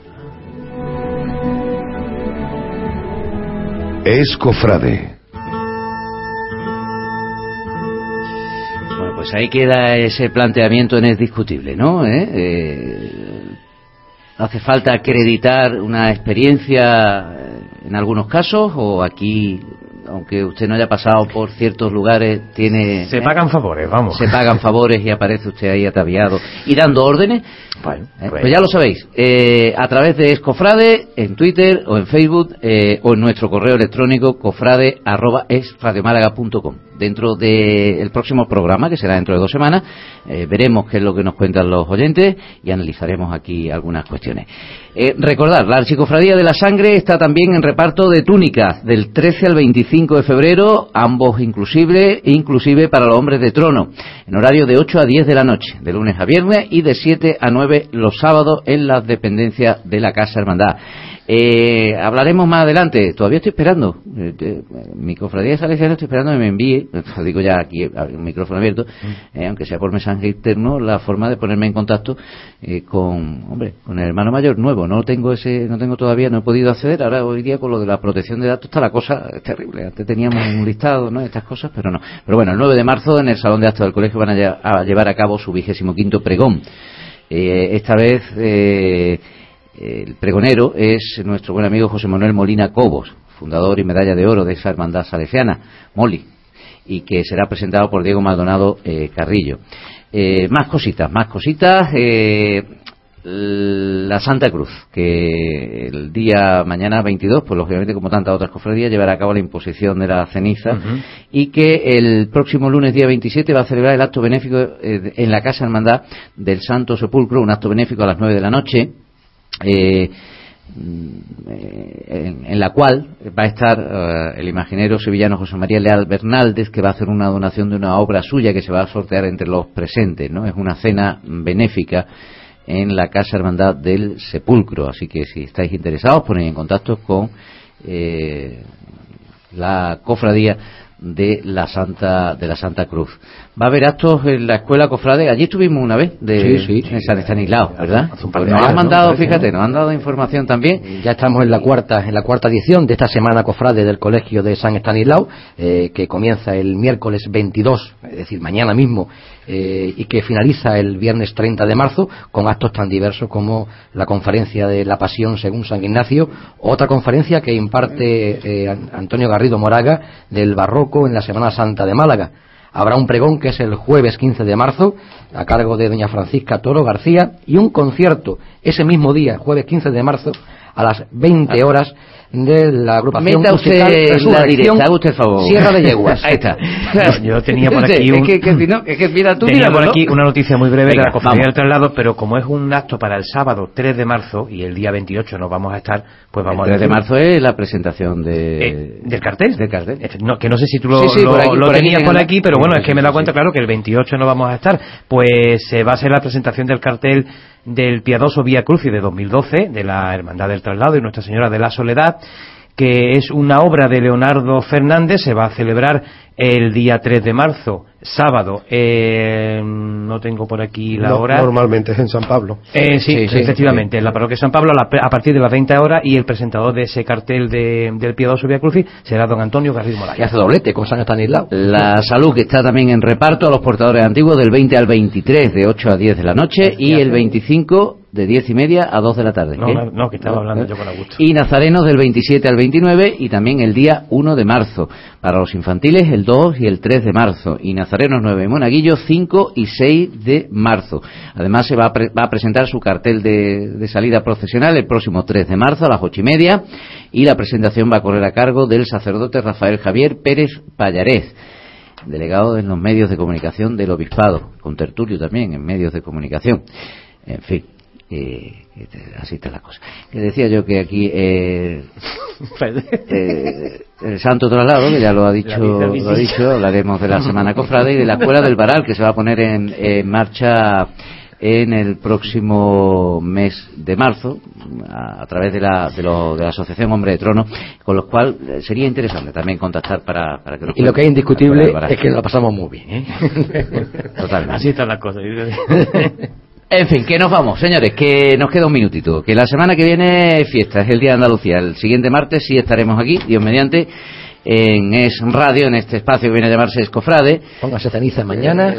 Es cofrade. Bueno, pues ahí queda ese planteamiento en es discutible, ¿no? ¿Eh? Eh, ¿Hace falta acreditar una experiencia en algunos casos o aquí aunque usted no haya pasado por ciertos lugares, tiene... Se pagan favores, vamos. Se pagan favores y aparece usted ahí ataviado y dando órdenes. Bueno, Eh, pues ya lo sabéis, eh, a través de Escofrade, en Twitter o en Facebook eh, o en nuestro correo electrónico cofrade.esradiomálaga.com. Dentro del próximo programa, que será dentro de dos semanas, eh, veremos qué es lo que nos cuentan los oyentes y analizaremos aquí algunas cuestiones. Eh, recordar, la Archicofradía de la Sangre está también en reparto de túnicas del 13 al 25 de febrero, ambos inclusive, inclusive para los hombres de trono, en horario de 8 a 10 de la noche, de lunes a viernes y de 7 a 9 los sábados en las dependencias de la Casa Hermandad. Eh, hablaremos más adelante. Todavía estoy esperando. Eh, eh, mi cofradía de Salesianos estoy esperando que me envíe, [laughs] lo digo ya aquí, el micrófono abierto, eh, aunque sea por mensaje interno, la forma de ponerme en contacto eh, con, hombre, con el hermano mayor nuevo. No tengo ese, no tengo todavía, no he podido acceder. Ahora hoy día con lo de la protección de datos está la cosa terrible. Antes teníamos un listado, ¿no? Estas cosas, pero no. Pero bueno, el 9 de marzo en el salón de actos del colegio van a llevar a cabo su vigésimo quinto pregón. Eh, esta vez eh, el pregonero es nuestro buen amigo José Manuel Molina Cobos, fundador y medalla de oro de esa hermandad salesiana, Moli, y que será presentado por Diego Maldonado eh, Carrillo. Eh, más cositas, más cositas. eh, la Santa Cruz, que el día mañana 22, pues lógicamente como tantas otras cofradías, llevará a cabo la imposición de la ceniza y que el próximo lunes día 27 va a celebrar el acto benéfico eh, en la Casa Hermandad del Santo Sepulcro, un acto benéfico a las 9 de la noche. Eh, mm, en, la cual va a estar eh, el imaginero sevillano José María Leal Bernaldez que va a hacer una donación de una obra suya que se va a sortear entre los presentes, ¿no? Es una cena benéfica en la Casa Hermandad del Sepulcro, así que si estáis interesados ponéis en contacto con eh, la cofradía de la Santa de la Santa Cruz. Va a haber actos en la escuela cofrade. Allí estuvimos una vez de Sí, sí. en San Estanislao, ¿verdad? Hace un par Pues de nos días, han mandado, fíjate, ¿no? nos han dado información también. Ya estamos en la cuarta, en la cuarta edición de esta semana cofrade del Colegio de San Estanislao, eh, que comienza el miércoles 22, es decir, mañana mismo, eh, y que finaliza el viernes 30 de marzo con actos tan diversos como la conferencia de la Pasión según San Ignacio, otra conferencia que imparte eh, An- Antonio Garrido Moraga del Barroco en la Semana Santa de Málaga. Habrá un pregón que es el jueves 15 de marzo a cargo de doña Francisca Toro García y un concierto ese mismo día, jueves 15 de marzo, a las 20 horas de la agrupación Meta musical usted la directa, haga usted el favor. Sierra de Yeguas. [laughs] Ahí está. [laughs] Yo tenía por aquí Es un, que, que si no, es que mira, tú tenía míralo, por ¿no? aquí una noticia muy breve de Venga, la cofradía del traslado, pero como es un acto para el sábado 3 de marzo y el día 28 no vamos a estar, pues vamos El a 3 de marzo es la presentación de... Eh, ¿Del cartel? Del cartel. No, que no sé si tú lo, Sí, sí, lo- por aquí, lo por aquí tenías tengo. por aquí, pero bueno, es que me he dado sí, cuenta, sí. claro, que el 28 no vamos a estar. Pues se va a hacer la presentación del cartel del piadoso Vía Crucis de 2012, de la Hermandad del Traslado y Nuestra Señora de la Soledad, que es una obra de Leonardo Fernández, se va a celebrar el día 3 de marzo, sábado. Eh, no tengo por aquí la No- hora. Normalmente es en San Pablo. Eh, sí, Sí, sí, efectivamente, en la parroquia de San Pablo a, la- a partir de las 20 horas y el presentador de ese cartel de- del piadoso Vía Crucis será don Antonio Garrido Y Morales. hace doblete con San Estanislao. La salud que está también en reparto a los portadores antiguos del 20 al 23 de 8 a 10 de la noche y el 25 de 10 y media a 2 de la tarde. No, no, no, que estaba hablando yo con Augusto. Y nazarenos del 27 al 29 y también el día 1 de marzo. Para los infantiles el 2 y el 3 de marzo. Y nazarenos 9 y monaguillos 5 y 6 de marzo. Además se va a, pre- va a presentar su cartel de, salida procesional el próximo 3 de marzo a las 8 y media. Y la presentación va a correr a cargo del sacerdote Rafael Javier Pérez Pallarés delegado en los medios de comunicación del obispado, con tertulio también en medios de comunicación. En fin, eh, este, así está la cosa. Que decía yo que aquí eh, [laughs] eh, el Santo Traslado, que ya lo ha dicho, La lo ha dicho, hablaremos de la Semana Cofrade y de la [laughs] Escuela del Varal, que se va a poner en, en marcha en el próximo mes de marzo a, a través de la, de, lo- de la Asociación Hombre de Trono, con lo cual eh, sería interesante también contactar para, para que nos Y lo que es la indiscutible es que lo pasamos muy bien. ¿eh? Totalmente. Así están las cosas. [laughs] En fin, que nos vamos, señores, que nos queda un minutito. Que la semana que viene es fiesta, es el Día de Andalucía. El siguiente martes sí estaremos aquí, Dios mediante, en Es Radio, en este espacio que viene a llamarse Escofrade. Póngase ceniza mañana.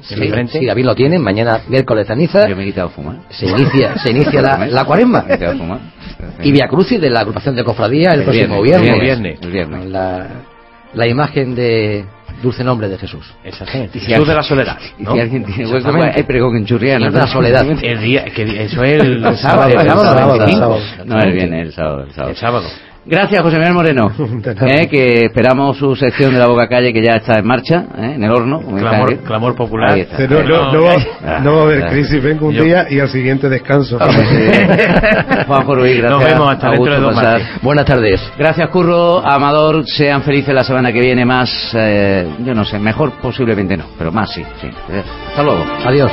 Sí, sí, David lo tiene, mañana miércoles ceniza. Yo me he quitado fumar. Se inicia, se [laughs] inicia la, la cuaresma. Y Via Crucis de la agrupación de cofradía el, El próximo viernes, viernes. el viernes, el viernes. La, la imagen de dulce nombre de Jesús. Exactamente. Jesús de la soledad. Y ¿no? si alguien tiene hueco, hay pregón en Churriana. De la soledad. El día, que eso es [laughs] el, sábado, el sábado, sábado, el 25. sábado. No, el sábado. El sábado. Gracias, José Miguel Moreno. [laughs] eh, que esperamos su sección de la Boca Calle que ya está en marcha, eh, en el horno. Clamor, popular. Ahí está. No, no, no, va, Ah, no va a haber ah. crisis. Vengo un Yo- día y al siguiente descanso. [laughs] Juanjo Ruiz, gracias. Nos vemos hasta dentro de dos Pasar. Buenas tardes. Gracias, Curro. Amador, sean felices la semana que viene más, eh, yo no sé, mejor posiblemente no, pero más sí, sí. Hasta luego. Adiós.